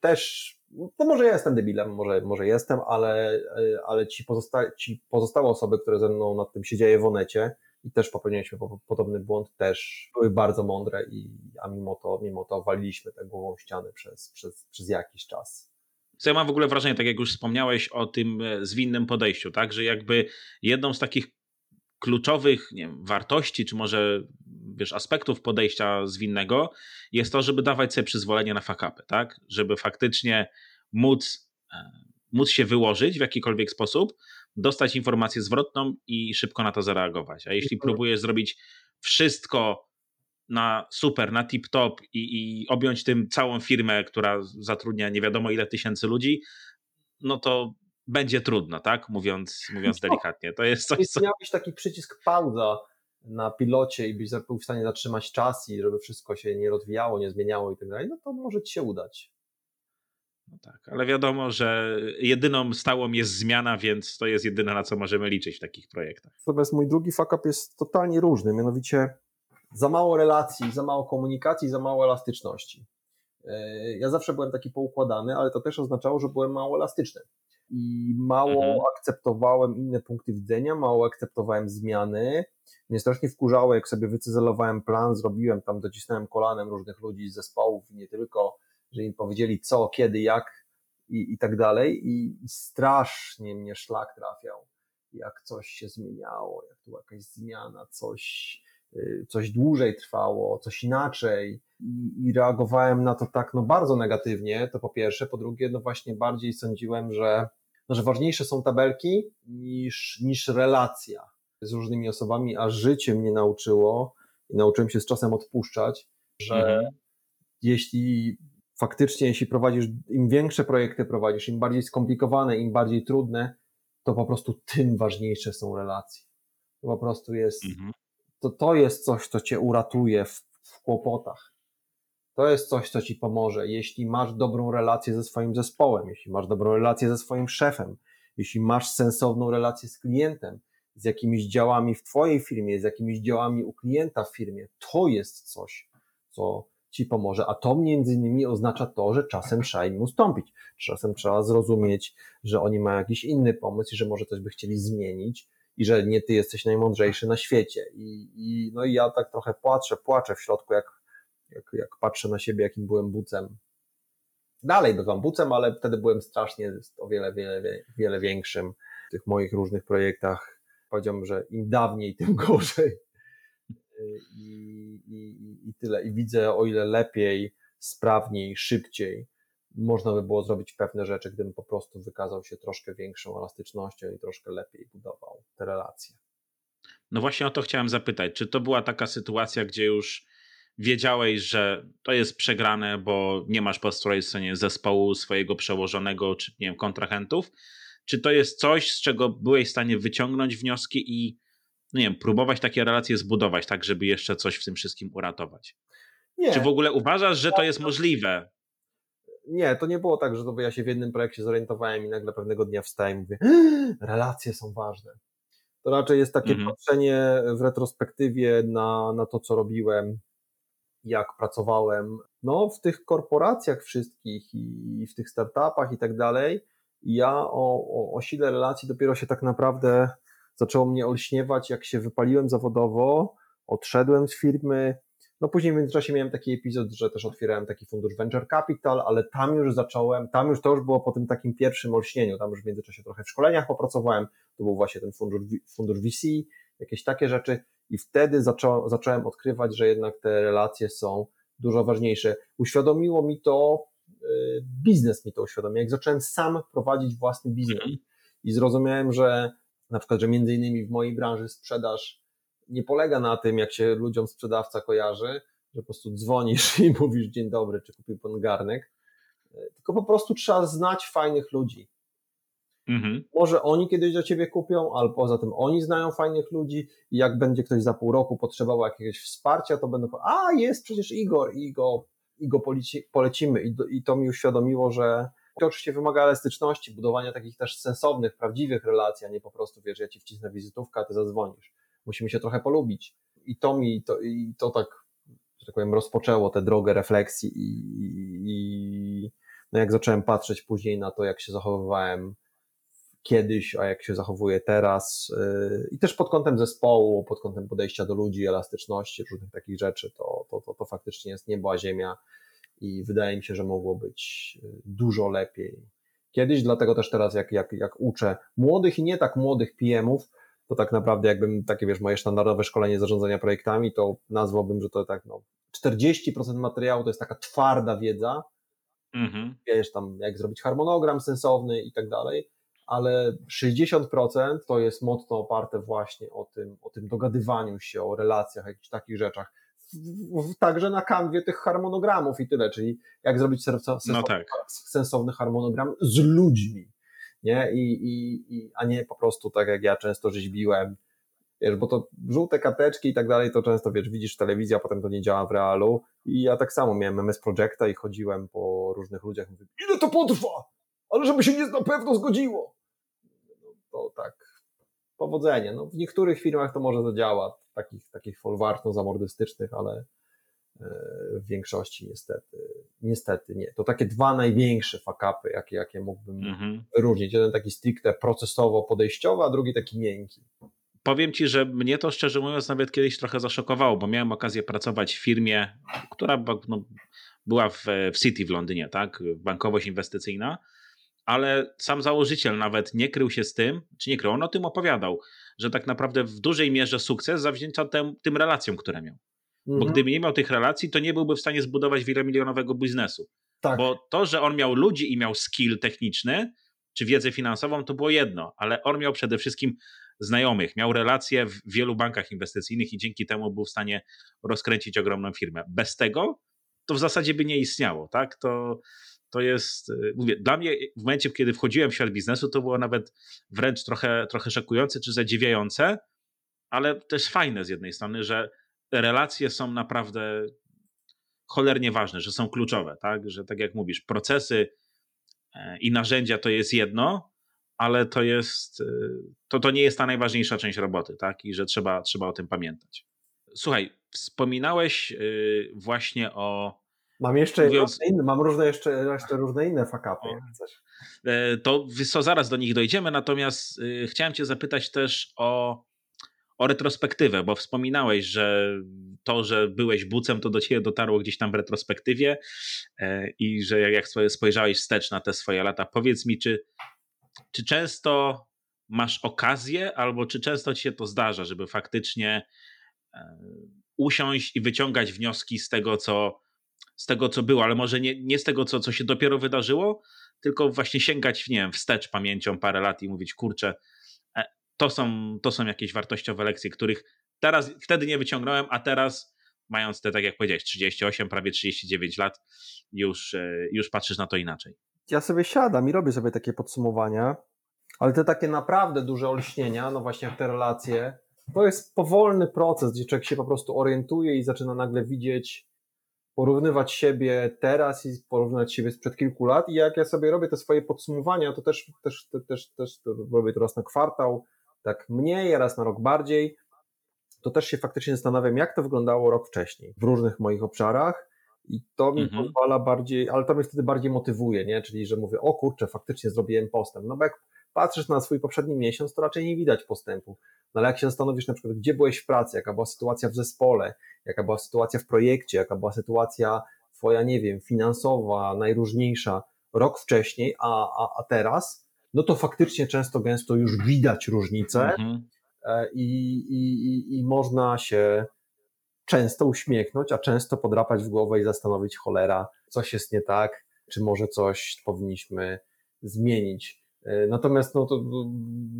Speaker 2: też, no może ja jestem debilem, może, może jestem, ale, ale ci, pozosta ci pozostałe osoby, które ze mną nad tym siedziały w onecie i też popełniliśmy podobny błąd, też były bardzo mądre i, a mimo to, mimo to waliliśmy tę głową ścianę przez, przez, przez jakiś czas.
Speaker 1: Co ja mam w ogóle wrażenie, tak jak już wspomniałeś o tym e, zwinnym podejściu, tak, że jakby jedną z takich kluczowych wiem, wartości, czy może wiesz, aspektów podejścia zwinnego jest to, żeby dawać sobie przyzwolenie na fakapy, tak? Żeby faktycznie móc, e, móc się wyłożyć w jakikolwiek sposób, dostać informację zwrotną i szybko na to zareagować. A jeśli próbujesz zrobić wszystko na super, na tip-top i, i objąć tym całą firmę, która zatrudnia nie wiadomo ile tysięcy ludzi, no to będzie trudno, tak? Mówiąc, mówiąc delikatnie. To jest coś,
Speaker 2: co... Miałbyś taki przycisk pauza na pilocie i byś był w stanie zatrzymać czas i żeby wszystko się nie rozwijało, nie zmieniało i tak dalej, no to może ci się udać.
Speaker 1: No tak, ale wiadomo, że jedyną stałą jest zmiana, więc to jest jedyne, na co możemy liczyć w takich projektach.
Speaker 2: Natomiast mój drugi fuck up jest totalnie różny, mianowicie za mało relacji, za mało komunikacji, za mało elastyczności. E, ja zawsze byłem taki poukładany, ale to też oznaczało, że byłem mało elastyczny i mało mhm. akceptowałem inne punkty widzenia, mało akceptowałem zmiany. Mnie strasznie wkurzało, jak sobie wycyzelowałem plan, zrobiłem tam, docisnąłem kolanem różnych ludzi z zespołów i nie tylko, że im powiedzieli co, kiedy, jak i, i tak dalej. I strasznie mnie szlak trafiał, jak coś się zmieniało, jak tu jakaś zmiana, coś, y, coś dłużej trwało, coś inaczej. I, i reagowałem na to tak no bardzo negatywnie, to po pierwsze, po drugie no właśnie bardziej sądziłem, że no, że ważniejsze są tabelki niż, niż relacja z różnymi osobami, a życie mnie nauczyło i nauczyłem się z czasem odpuszczać, że mhm. jeśli faktycznie, jeśli prowadzisz, im większe projekty prowadzisz, im bardziej skomplikowane, im bardziej trudne, to po prostu tym ważniejsze są relacje. To po prostu jest, mhm. to, to jest coś, co cię uratuje w, w kłopotach. To jest coś, co ci pomoże. Jeśli masz dobrą relację ze swoim zespołem, jeśli masz dobrą relację ze swoim szefem, jeśli masz sensowną relację z klientem, z jakimiś działami w Twojej firmie, z jakimiś działami u klienta w firmie, to jest coś, co Ci pomoże. A to między innymi oznacza to, że czasem trzeba im ustąpić. Czasem trzeba zrozumieć, że oni mają jakiś inny pomysł i że może coś by chcieli zmienić i że nie Ty jesteś najmądrzejszy na świecie. I, i no i ja tak trochę płaczę, płaczę w środku, jak jak, jak patrzę na siebie, jakim byłem bucem. Dalej bywam bucem, ale wtedy byłem strasznie o wiele, wiele, wiele większym w tych moich różnych projektach. Powiedziałbym, że im dawniej, tym gorzej. I, i, i tyle. I widzę, o ile lepiej, sprawniej, szybciej można by było zrobić pewne rzeczy, gdybym po prostu wykazał się troszkę większą elastycznością i troszkę lepiej budował te relacje.
Speaker 1: No właśnie o to chciałem zapytać. Czy to była taka sytuacja, gdzie już wiedziałeś, że to jest przegrane, bo nie masz po swojej stronie zespołu swojego przełożonego czy nie wiem, kontrahentów? Czy to jest coś, z czego byłeś w stanie wyciągnąć wnioski i no nie wiem, próbować takie relacje zbudować, tak żeby jeszcze coś w tym wszystkim uratować? Nie. Czy w ogóle uważasz, że to jest możliwe?
Speaker 2: Nie, to nie było tak, że to ja się w jednym projekcie zorientowałem i nagle pewnego dnia wstałem i mówię, relacje są ważne. To raczej jest takie mhm. patrzenie w retrospektywie na, na to, co robiłem, jak pracowałem no, w tych korporacjach wszystkich i w tych startupach i tak dalej, ja o, o, o sile relacji dopiero się tak naprawdę zaczęło mnie olśniewać, jak się wypaliłem zawodowo, odszedłem z firmy. No później w międzyczasie miałem taki epizod, że też otwierałem taki fundusz Venture Capital, ale tam już zacząłem, tam już to już było po tym takim pierwszym olśnieniu, tam już w międzyczasie trochę w szkoleniach popracowałem, to był właśnie ten fundusz, fundusz VC, jakieś takie rzeczy i wtedy zaczą, zacząłem odkrywać, że jednak te relacje są dużo ważniejsze. Uświadomiło mi to, y, biznes mi to uświadomił. Jak zacząłem sam prowadzić własny biznes mhm. i zrozumiałem, że na przykład, że między innymi w mojej branży sprzedaż nie polega na tym, jak się ludziom sprzedawca kojarzy, że po prostu dzwonisz i mówisz dzień dobry, czy kupił pan garnek, y, tylko po prostu trzeba znać fajnych ludzi. Mhm. Może oni kiedyś do ciebie kupią, ale poza tym oni znają fajnych ludzi i jak będzie ktoś za pół roku potrzebował jakiegoś wsparcia, to będą a jest przecież Igor i go, i go poleci, polecimy I, i to mi uświadomiło, że, To oczywiście wymaga elastyczności, budowania takich też sensownych, prawdziwych relacji, a nie po prostu, wiesz, ja ci wcisnę wizytówkę, a ty zadzwonisz. Musimy się trochę polubić. I to mi, to, i to tak, że tak powiem, rozpoczęło tę drogę refleksji i, i no jak zacząłem patrzeć później na to, jak się zachowywałem kiedyś, a jak się zachowuję teraz yy, i też pod kątem zespołu, pod kątem podejścia do ludzi, elastyczności, różnych takich rzeczy, to, to, to, to faktycznie jest niebo a ziemia i wydaje mi się, że mogło być yy, dużo lepiej. Kiedyś, dlatego też teraz jak, jak, jak uczę młodych i nie tak młodych PM-ów, to tak naprawdę jakbym takie, wiesz, moje standardowe szkolenie zarządzania projektami, to nazwałbym, że to tak, no, 40% materiału to jest taka twarda wiedza, mhm. wiesz, tam jak zrobić harmonogram sensowny i tak dalej, ale 60% to jest mocno oparte właśnie o tym, o tym dogadywaniu się, o relacjach, jakichś takich rzeczach. Także na kanwie tych harmonogramów i tyle, czyli jak zrobić sensowny, no tak. sensowny harmonogram z ludźmi, nie? I, i, i, a nie po prostu tak jak ja często rzeźbiłem, wiesz, bo to żółte karteczki i tak dalej, to często wiesz, widzisz telewizję, a potem to nie działa w realu. I ja tak samo miałem MS Projecta i chodziłem po różnych ludziach, mówię, ile to potrwa? Ale żeby się nie na pewno zgodziło to tak powodzenie. No, w niektórych firmach to może zadziała, takich, takich folwartno-zamordystycznych, ale e, w większości niestety, niestety nie. To takie dwa największe fakapy, jakie, jakie mógłbym mhm. wyróżnić. Jeden taki stricte procesowo-podejściowy, a drugi taki miękki.
Speaker 1: Powiem ci, że mnie to szczerze mówiąc nawet kiedyś trochę zaszokowało, bo miałem okazję pracować w firmie, która no, była w, w City w Londynie, tak? Bankowość inwestycyjna ale sam założyciel nawet nie krył się z tym, czy nie krył, on o tym opowiadał, że tak naprawdę w dużej mierze sukces zawdzięcza tym, tym relacjom, które miał. Mhm. Bo gdyby nie miał tych relacji, to nie byłby w stanie zbudować wielomilionowego biznesu. Tak. Bo to, że on miał ludzi i miał skill techniczny, czy wiedzę finansową, to było jedno, ale on miał przede wszystkim znajomych, miał relacje w wielu bankach inwestycyjnych i dzięki temu był w stanie rozkręcić ogromną firmę. Bez tego to w zasadzie by nie istniało, tak? To, to jest, y, mówię, dla mnie w momencie, kiedy wchodziłem w świat biznesu, to było nawet wręcz trochę, trochę szokujące czy zadziwiające, ale też fajne z jednej strony, że relacje są naprawdę cholernie ważne, że są kluczowe, tak? Że tak jak mówisz, procesy e, i narzędzia to jest jedno, ale to jest, y, to, to nie jest ta najważniejsza część roboty, tak? I że trzeba, trzeba o tym pamiętać. Słuchaj, wspominałeś y, właśnie o
Speaker 2: Mam jeszcze Mówiąc... inne, mam różne jeszcze, jeszcze różne inne fakapy.
Speaker 1: E, to co, zaraz do nich dojdziemy, natomiast y, chciałem cię zapytać też o, o retrospektywę, bo wspominałeś, że to, że byłeś bucem, to do ciebie dotarło gdzieś tam w retrospektywie e, i że jak, jak spojrzałeś wstecz na te swoje lata, powiedz mi, czy, czy często masz okazję, albo czy często ci się to zdarza, żeby faktycznie e, usiąść i wyciągać wnioski z tego, co z tego, co było, ale może nie, nie z tego, co, co się dopiero wydarzyło, tylko właśnie sięgać, nie wiem, wstecz pamięcią parę lat i mówić, kurczę, e, to są, to są jakieś wartościowe lekcje, których teraz, wtedy nie wyciągnąłem, a teraz mając te, tak jak powiedziałeś, 38, prawie 39 lat, już, e, już patrzysz na to inaczej.
Speaker 2: Ja sobie siadam i robię sobie takie podsumowania, ale te takie naprawdę duże olśnienia, no właśnie jak te relacje, to jest powolny proces, gdzie człowiek się po prostu orientuje i zaczyna nagle widzieć porównywać siebie teraz i porównywać siebie sprzed kilku lat i jak ja sobie robię te swoje podsumowania, to też, też, też, też, też to robię to raz na kwartał, tak mniej, raz na rok bardziej, to też się faktycznie zastanawiam, jak to wyglądało rok wcześniej w różnych moich obszarach i to mi mhm. pozwala bardziej, ale to mnie wtedy bardziej motywuje, nie? Czyli, że mówię, o kurczę, faktycznie zrobiłem postęp. No bo jak patrzysz na swój poprzedni miesiąc, to raczej nie widać postępu. No ale jak się zastanowisz na przykład, gdzie byłeś w pracy, jaka była sytuacja w zespole, jaka była sytuacja w projekcie, jaka była sytuacja twoja, nie wiem, finansowa, najróżniejsza rok wcześniej, a, a, a teraz, no to faktycznie często, gęsto już widać różnice mhm. E, i, i, i można się często uśmiechnąć, a często podrapać w głowę i zastanowić, cholera, coś jest nie tak, czy może coś powinniśmy zmienić. E, natomiast no, to,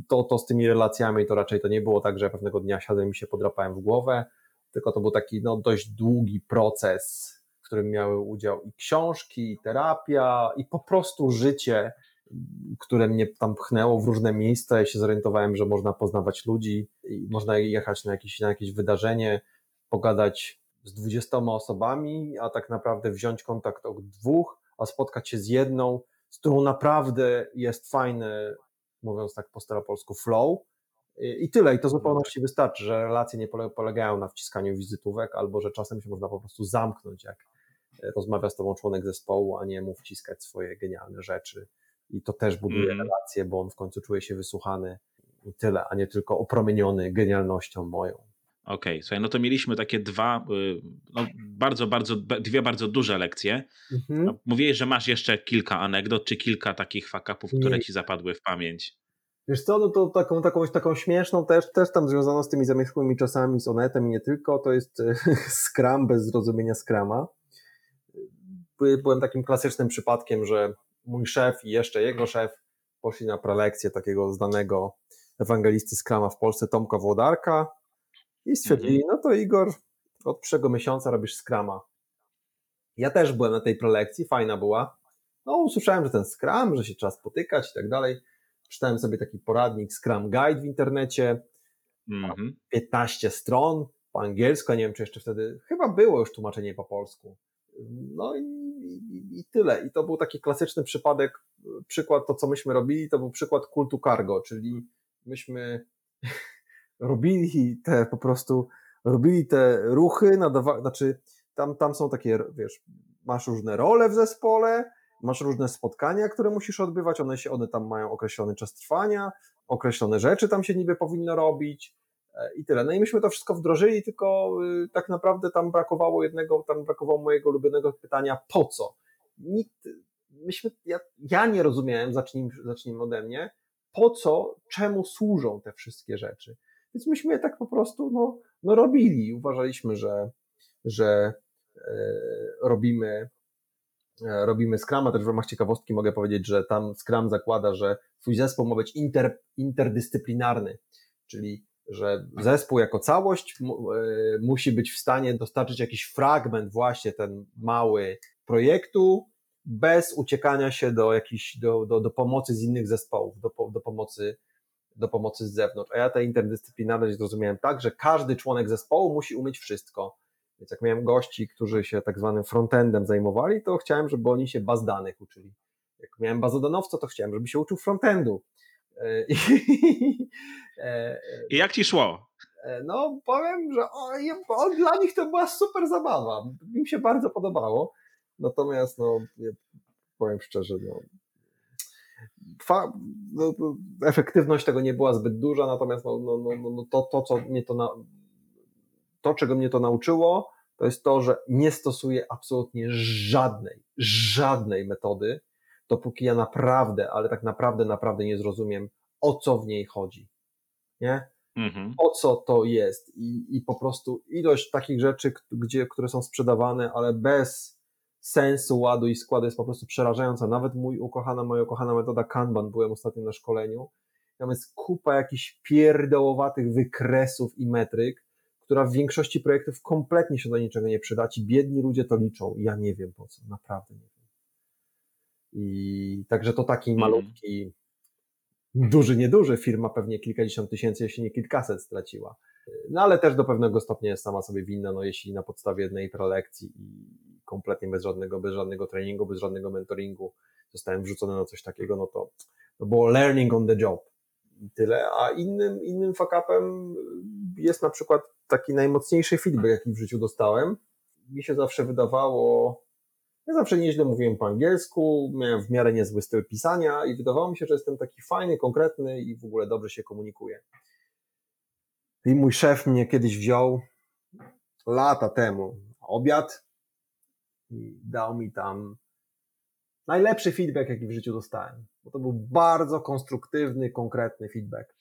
Speaker 2: to, to z tymi relacjami to raczej to nie było tak, że pewnego dnia siadłem i się podrapałem w głowę, tylko to był taki no, dość długi proces, w którym miały udział i książki, i terapia, i po prostu życie, które mnie tam pchnęło w różne miejsca. Ja się zorientowałem, że można poznawać ludzi i można jechać na jakieś, na jakieś wydarzenie, pogadać z dwudziestoma osobami, a tak naprawdę wziąć kontakt od dwóch, a spotkać się z jedną, z którą naprawdę jest fajny, mówiąc tak po staropolsku, flow. I tyle, i to zupełności wystarczy, że relacje nie polegają na wciskaniu wizytówek, albo że czasem się można po prostu zamknąć, jak rozmawia z tobą członek zespołu, a nie mu wciskać swoje genialne rzeczy. I to też buduje mm. relacje, bo on w końcu czuje się wysłuchany i tyle, a nie tylko opromieniony genialnością moją.
Speaker 1: Okej, okay, słuchaj, no to mieliśmy takie dwa, y, no bardzo, bardzo, dwie bardzo duże lekcje. Mhm. Mówiłeś, że masz jeszcze kilka anegdot, czy kilka takich fakapów, które ci zapadły w pamięć.
Speaker 2: Wiesz co, no to taką, taką, taką śmieszną też, też tam związaną z tymi zamierzchłymi czasami, z Onetem i nie tylko, to jest Scrum bez zrozumienia Scrama. Byłem takim klasycznym przypadkiem, że mój szef i jeszcze jego szef poszli na prelekcję takiego znanego ewangelisty Scrama w Polsce, Tomka Włodarka i stwierdzili, mhm. no to Igor, od przyszłego miesiąca robisz Scrama. Ja też byłem na tej prelekcji, fajna była. No usłyszałem, że ten Scrum, że się trzeba spotykać i tak dalej. Czytałem sobie taki poradnik Scrum Guide w internecie, mhm. 15 stron po angielsku, nie wiem czy jeszcze wtedy, chyba było już tłumaczenie po polsku. No i, i, i, tyle. I to był taki klasyczny przypadek, przykład, to co myśmy robili, to był przykład kultu cargo, czyli myśmy robili te po prostu, robili te ruchy, nadawa, znaczy tam, tam są takie, wiesz, masz różne role w zespole, masz różne spotkania, które musisz odbywać, one, się, one tam mają określony czas trwania, określone rzeczy tam się niby powinno robić e, i tyle. No i myśmy to wszystko wdrożyli, tylko y, tak naprawdę tam brakowało jednego, tam brakowało mojego ulubionego pytania, po co? Nikt, myśmy, ja, ja nie rozumiałem, zacznijmy, zacznijmy ode mnie, po co, czemu służą te wszystkie rzeczy. Więc myśmy je tak po prostu no, no robili. Uważaliśmy, że, że e, robimy, e, robimy Scrama. Też w ramach ciekawostki mogę powiedzieć, że tam Scrum zakłada, że twój zespół ma być inter, interdyscyplinarny, czyli że zespół jako całość e, musi być w stanie dostarczyć jakiś fragment właśnie ten mały projektu, bez uciekania się do jakichś, do, do, do pomocy z innych zespołów, do, do pomocy do pomocy z zewnątrz. A ja tę interdyscyplinarność zrozumiałem tak, że każdy członek zespołu musi umieć wszystko. Więc jak miałem gości, którzy się tak zwanym frontendem zajmowali, to chciałem, żeby oni się baz danych uczyli. Jak miałem bazodanowca, to chciałem, żeby się uczył frontendu.
Speaker 1: E, I jak ci szło?
Speaker 2: E, no, powiem, że dla nich to była super zabawa. Mi się bardzo podobało. Natomiast, no, powiem szczerze, no, fa, no, efektywność tego nie była zbyt duża, natomiast no, no, no, no to, to, co mnie to, na, to, czego mnie to nauczyło, to jest to, że nie stosuję absolutnie żadnej, żadnej metody, dopóki ja naprawdę, ale tak naprawdę, naprawdę nie zrozumiem, o co w niej chodzi. Nie? Mhm. O co to jest? I, I po prostu ilość takich rzeczy, gdzie, które są sprzedawane, ale bez sensu ładu i składu jest po prostu przerażająca. Nawet mój ukochana, moja ukochana metoda Kanban, byłem ostatnio na szkoleniu, tam jest kupa jakichś pierdołowatych wykresów i metryk, która w większości projektów kompletnie się do niczego nie przyda. Ci biedni ludzie to liczą. Ja nie wiem po co, naprawdę nie wiem. I także to taki mm. malutki, duży, nieduży firma pewnie kilkadziesiąt tysięcy, jeśli nie kilkaset straciła. No ale też do pewnego stopnia jest sama sobie winna, no jeśli na podstawie jednej prelekcji i kompletnie bez żadnego, bez żadnego treningu, bez żadnego mentoringu zostałem wrzucony na coś takiego, no to, to było learning on the job. Tyle. A innym, innym fuck-upem jest na przykład taki najmocniejszy feedback, jaki w życiu dostałem. Mi się zawsze wydawało, ja zawsze nieźle mówiłem po angielsku, miałem w miarę niezły styl pisania i wydawało mi się, że jestem taki fajny, konkretny i w ogóle dobrze się komunikuję. I mój szef mnie kiedyś wziął lata temu obiad i dał mi tam najlepszy feedback, jaki w życiu dostałem. Bo to był bardzo konstruktywny, konkretny feedback.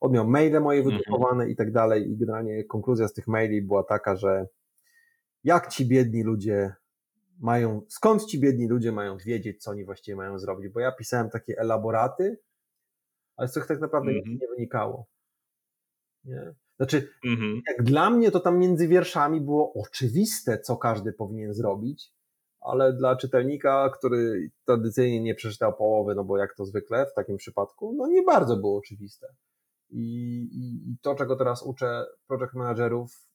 Speaker 2: On miał maile moje mhm. wydrukowane i tak dalej i generalnie konkluzja z tych maili była taka, że jak ci biedni ludzie mają, skąd ci biedni ludzie mają wiedzieć, co oni właściwie mają zrobić, bo ja pisałem takie elaboraty, ale z których tak naprawdę nic mhm. nie wynikało. Nie? Znaczy, mhm. jak dla mnie to tam między wierszami było oczywiste, co każdy powinien zrobić, ale dla czytelnika, który tradycyjnie nie przeczytał połowy, no bo jak to zwykle w takim przypadku, no nie bardzo było oczywiste. I, i, i to, czego teraz uczę project managerów,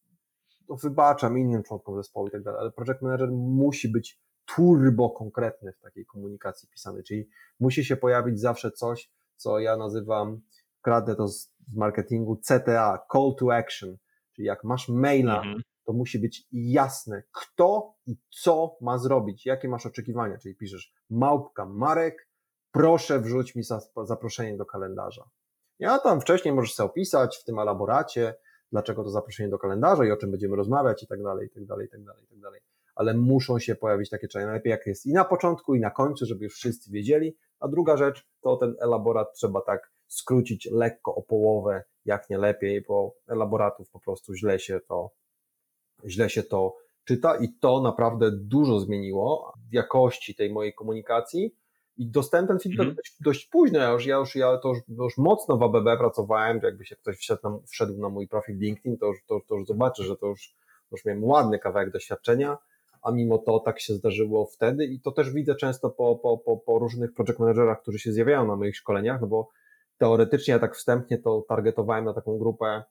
Speaker 2: to wybaczam innym członkom zespołu i tak dalej, ale project manager musi być turbo konkretny w takiej komunikacji pisanej, czyli musi się pojawić zawsze coś, co ja nazywam, kradnę to z marketingu, CTA, Call to Action, czyli jak masz maila, mhm. to musi być jasne, kto i co ma zrobić, jakie masz oczekiwania, czyli piszesz małpka Marek, proszę wrzuć mi zaproszenie do kalendarza. Ja tam wcześniej możesz sobie opisać w tym elaboracie, dlaczego to zaproszenie do kalendarza i o czym będziemy rozmawiać i tak dalej, i tak dalej, i tak dalej, i tak dalej. Ale muszą się pojawić takie czasy. Najlepiej jak jest i na początku, i na końcu, żeby już wszyscy wiedzieli. A druga rzecz, to ten elaborat trzeba tak skrócić lekko o połowę, jak nie lepiej, bo elaboratów po prostu źle się to, źle się to czyta i to naprawdę dużo zmieniło w jakości tej mojej komunikacji. I dostałem ten feedback mhm. dość, dość, późno, ja już, ja już, ja to już, już mocno w ABB pracowałem, jakby się ktoś wszedł na, wszedł na mój profil LinkedIn, to już, to, to już zobaczy, że to już, już miałem ładny kawałek doświadczenia, a mimo to tak się zdarzyło wtedy i to też widzę często po, po, po, po różnych project managerach, którzy się zjawiają na moich szkoleniach, no bo teoretycznie ja tak wstępnie to targetowałem na taką grupę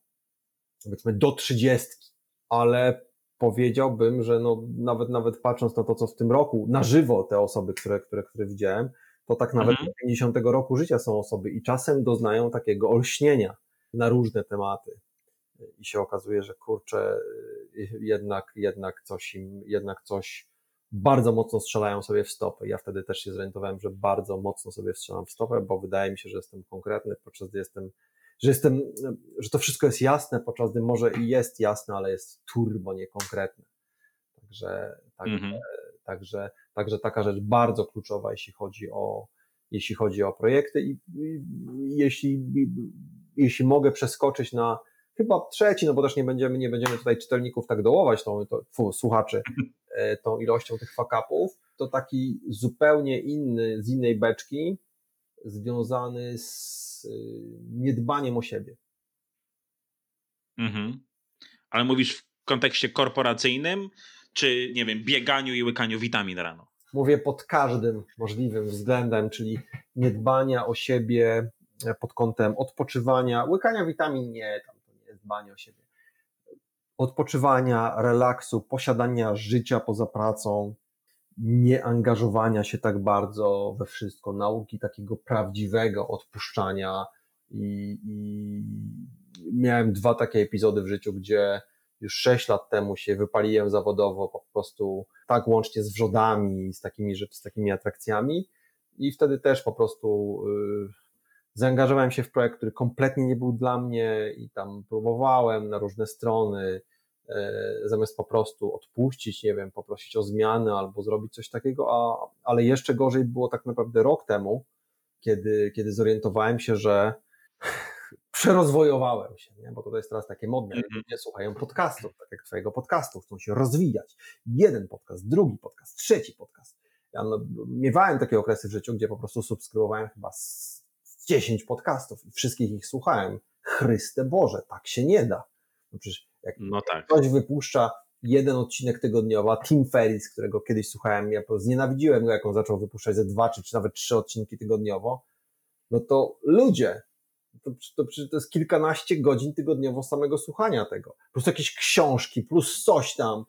Speaker 2: powiedzmy do trzydziestki, ale powiedziałbym, że no, nawet, nawet patrząc na to, co w tym roku na żywo te osoby, które, które, które widziałem, to tak nawet mhm. 50 roku życia są osoby i czasem doznają takiego olśnienia na różne tematy. I się okazuje, że kurczę, jednak, jednak coś im, jednak coś bardzo mocno strzelają sobie w stopę. Ja wtedy też się zorientowałem, że bardzo mocno sobie strzelam w stopę, bo wydaje mi się, że jestem konkretny, podczas gdy jestem że jestem, że to wszystko jest jasne, podczas gdy może i jest jasne, ale jest turbo niekonkretne. Także, także, mhm. także, także taka rzecz bardzo kluczowa, jeśli chodzi o, jeśli chodzi o projekty i, i jeśli, jeśli mogę przeskoczyć na chyba trzeci, no bo też nie będziemy, nie będziemy tutaj czytelników tak dołować, tą, to, fu, słuchaczy, e, tą ilością tych fakapów, to taki zupełnie inny, z innej beczki, związany z y, niedbaniem o siebie.
Speaker 1: Mhm. Ale mówisz w kontekście korporacyjnym, czy nie wiem, bieganiu i łykaniu witamin rano?
Speaker 2: Mówię pod każdym możliwym względem, czyli niedbania o siebie e, pod kątem odpoczywania, łykania witamin nie, dbanie o siebie. Odpoczywania, relaksu, posiadania życia poza pracą, nieangażowania się tak bardzo we wszystko, nauki takiego prawdziwego odpuszczania i, i miałem dwa takie epizody w życiu, gdzie już sześć lat temu się wypaliłem zawodowo po prostu tak łącznie z wrzodami, z takimi, z takimi atrakcjami i wtedy też po prostu yy, zaangażowałem się w projekt, który kompletnie nie był dla mnie i tam próbowałem na różne strony, E, zamiast po prostu odpuścić, nie wiem, poprosić o zmianę albo zrobić coś takiego, a, ale jeszcze gorzej było tak naprawdę rok temu, kiedy, kiedy zorientowałem się, że przerozwojowałem się, nie? bo to jest teraz takie modne, mm -hmm. ludzie słuchają podcastów, tak jak twojego podcastu, chcą się rozwijać. Jeden podcast, drugi podcast, trzeci podcast. Ja no, miewałem takie okresy w życiu, gdzie po prostu subskrybowałem chyba 10 podcastów i wszystkich ich słuchałem. Chryste Boże, tak się nie da. No przecież jak no tak. ktoś wypuszcza jeden odcinek tygodniowo, Tim Ferris, którego kiedyś słuchałem, ja znienawidziłem go, jak on zaczął wypuszczać ze dwa, czy, czy nawet trzy odcinki tygodniowo, no to ludzie, to, to, to jest kilkanaście godzin tygodniowo samego słuchania tego, plus jakieś książki, plus coś tam,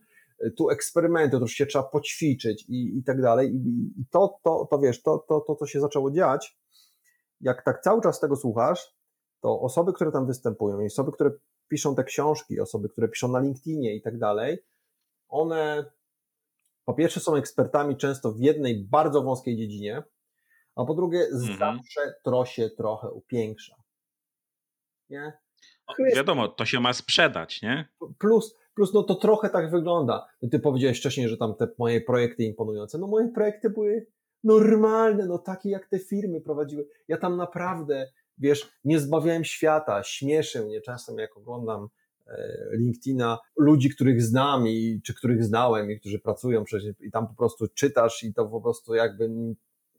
Speaker 2: tu eksperymenty, to się trzeba poćwiczyć i, i tak dalej. I, i to, to, to wiesz, to, to, to, co się zaczęło dziać, jak tak cały czas tego słuchasz, to osoby, które tam występują i osoby, które piszą te książki, osoby, które piszą na LinkedInie i tak dalej, one po pierwsze są ekspertami często w jednej bardzo wąskiej dziedzinie, a po drugie mhm. zawsze to się trochę upiększa.
Speaker 1: Nie? wiadomo, to się ma sprzedać, nie?
Speaker 2: Plus, plus no to trochę tak wygląda. Ty powiedziałeś wcześniej, że tam te moje projekty imponujące. No moje projekty były normalne, no takie jak te firmy prowadziły. Ja tam naprawdę wiesz, nie zbawiałem świata, śmieszę mnie czasem, jak oglądam e, LinkedIna, ludzi, których znam i czy których znałem i którzy pracują przecież i tam po prostu czytasz i to po prostu jakby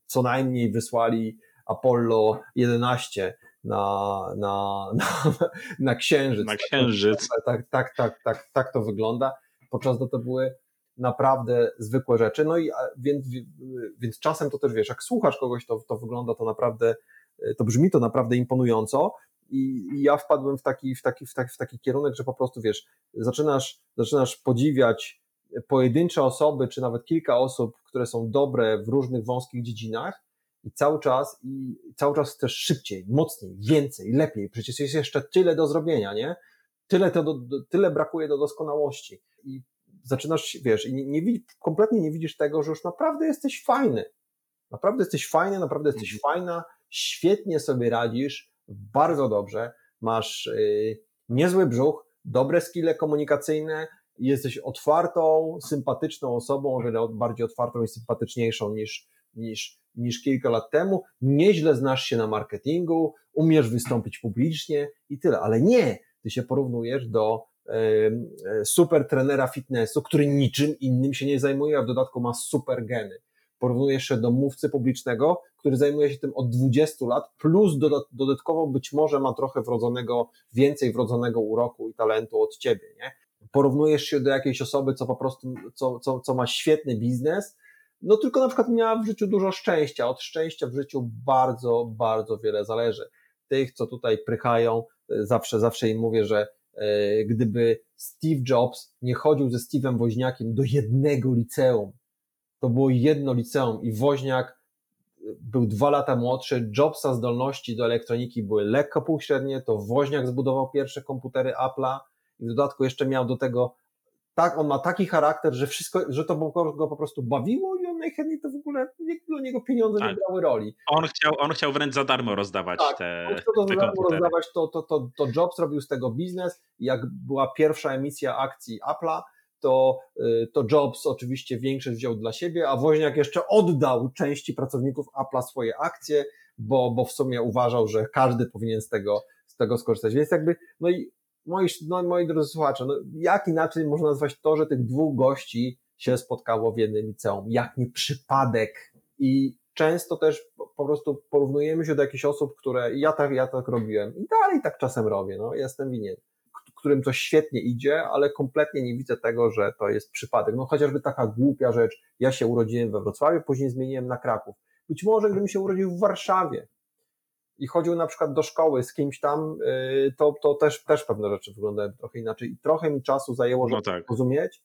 Speaker 2: co najmniej wysłali Apollo 11 na, na, na, na księżyc.
Speaker 1: Na księżyc.
Speaker 2: Tak, tak, tak, tak, tak, tak to wygląda, podczas gdy to były naprawdę zwykłe rzeczy. No i więc, więc czasem to też wiesz, jak słuchasz kogoś, to, to wygląda to naprawdę to brzmi to naprawdę imponująco. I, ja wpadłem w taki, w, taki, w, taki, w taki kierunek, że po prostu wiesz, zaczynasz, zaczynasz podziwiać pojedyncze osoby, czy nawet kilka osób, które są dobre w różnych wąskich dziedzinach i cały czas, i cały czas chcesz szybciej, mocniej, więcej, lepiej. Przecież jest jeszcze tyle do zrobienia, nie? Tyle, to do, tyle brakuje do doskonałości. I zaczynasz, wiesz, i nie, nie, kompletnie nie widzisz tego, że już naprawdę jesteś fajny. Naprawdę jesteś fajny, naprawdę jesteś mhm. fajna, świetnie sobie radzisz, bardzo dobrze, masz yy, niezły brzuch, dobre skille komunikacyjne, jesteś otwartą, sympatyczną osobą, o wiele bardziej otwartą i sympatyczniejszą niż, niż, niż kilka lat temu, nieźle znasz się na marketingu, umiesz wystąpić publicznie i tyle, ale nie, ty się porównujesz do super trenera fitnessu, który niczym innym się nie zajmuje, a w dodatku ma super geny. Porównujesz się do mówcy publicznego, który zajmuje się tym od 20 lat, plus dodatkowo być może ma trochę wrodzonego, więcej wrodzonego uroku i talentu od ciebie, nie? Porównujesz się do jakiejś osoby, co po prostu, co, co, co ma świetny biznes, no tylko na przykład miała w życiu dużo szczęścia. Od szczęścia w życiu bardzo, bardzo wiele zależy. Tych, co tutaj prychają, zawsze, zawsze im mówię, że e, gdyby Steve Jobs nie chodził ze Steve'em Woźniakiem do jednego liceum, to było jedno liceum i Woźniak był dwa lata młodszy, Jobsa zdolności do elektroniki były lekko półśrednie, to Woźniak zbudował pierwsze komputery Apple'a i w dodatku jeszcze miał do tego tak, on ma taki charakter, że wszystko, że to go po prostu bawiło i on najchętniej to ogóle, do niego pieniądze tak. nie grały roli.
Speaker 1: On chciał, on chciał wręcz za darmo rozdawać tak, te on
Speaker 2: chciał to za darmo rozdawać, to, to, to, to Jobs robił z tego biznes. Jak była pierwsza emisja akcji Apple'a, to, y, to Jobs oczywiście większość wziął dla siebie, a Woźniak jeszcze oddał części pracowników Apple'a swoje akcje, bo, bo w sumie uważał, że każdy powinien z tego, z tego skorzystać. Więc jakby, no i moi, no, moi drodzy słuchacze, no jak inaczej można nazwać to, że tych dwóch gości się spotkało w jednym liceum? Jak nie przypadek? I często też po prostu porównujemy się do jakichś osób, które ja tak, ja tak robiłem i dalej tak czasem robię, no jestem winien którym to świetnie idzie, ale kompletnie nie widzę tego, że to jest przypadek. No chociażby taka głupia rzecz, ja się urodziłem we Wrocławiu, później zmieniłem na Kraków. Być może gdybym się urodził w Warszawie i chodził na przykład do szkoły z kimś tam, y, to, to też, też pewne rzeczy wyglądają trochę inaczej. I trochę mi czasu zajęło, żeby no tak. rozumieć.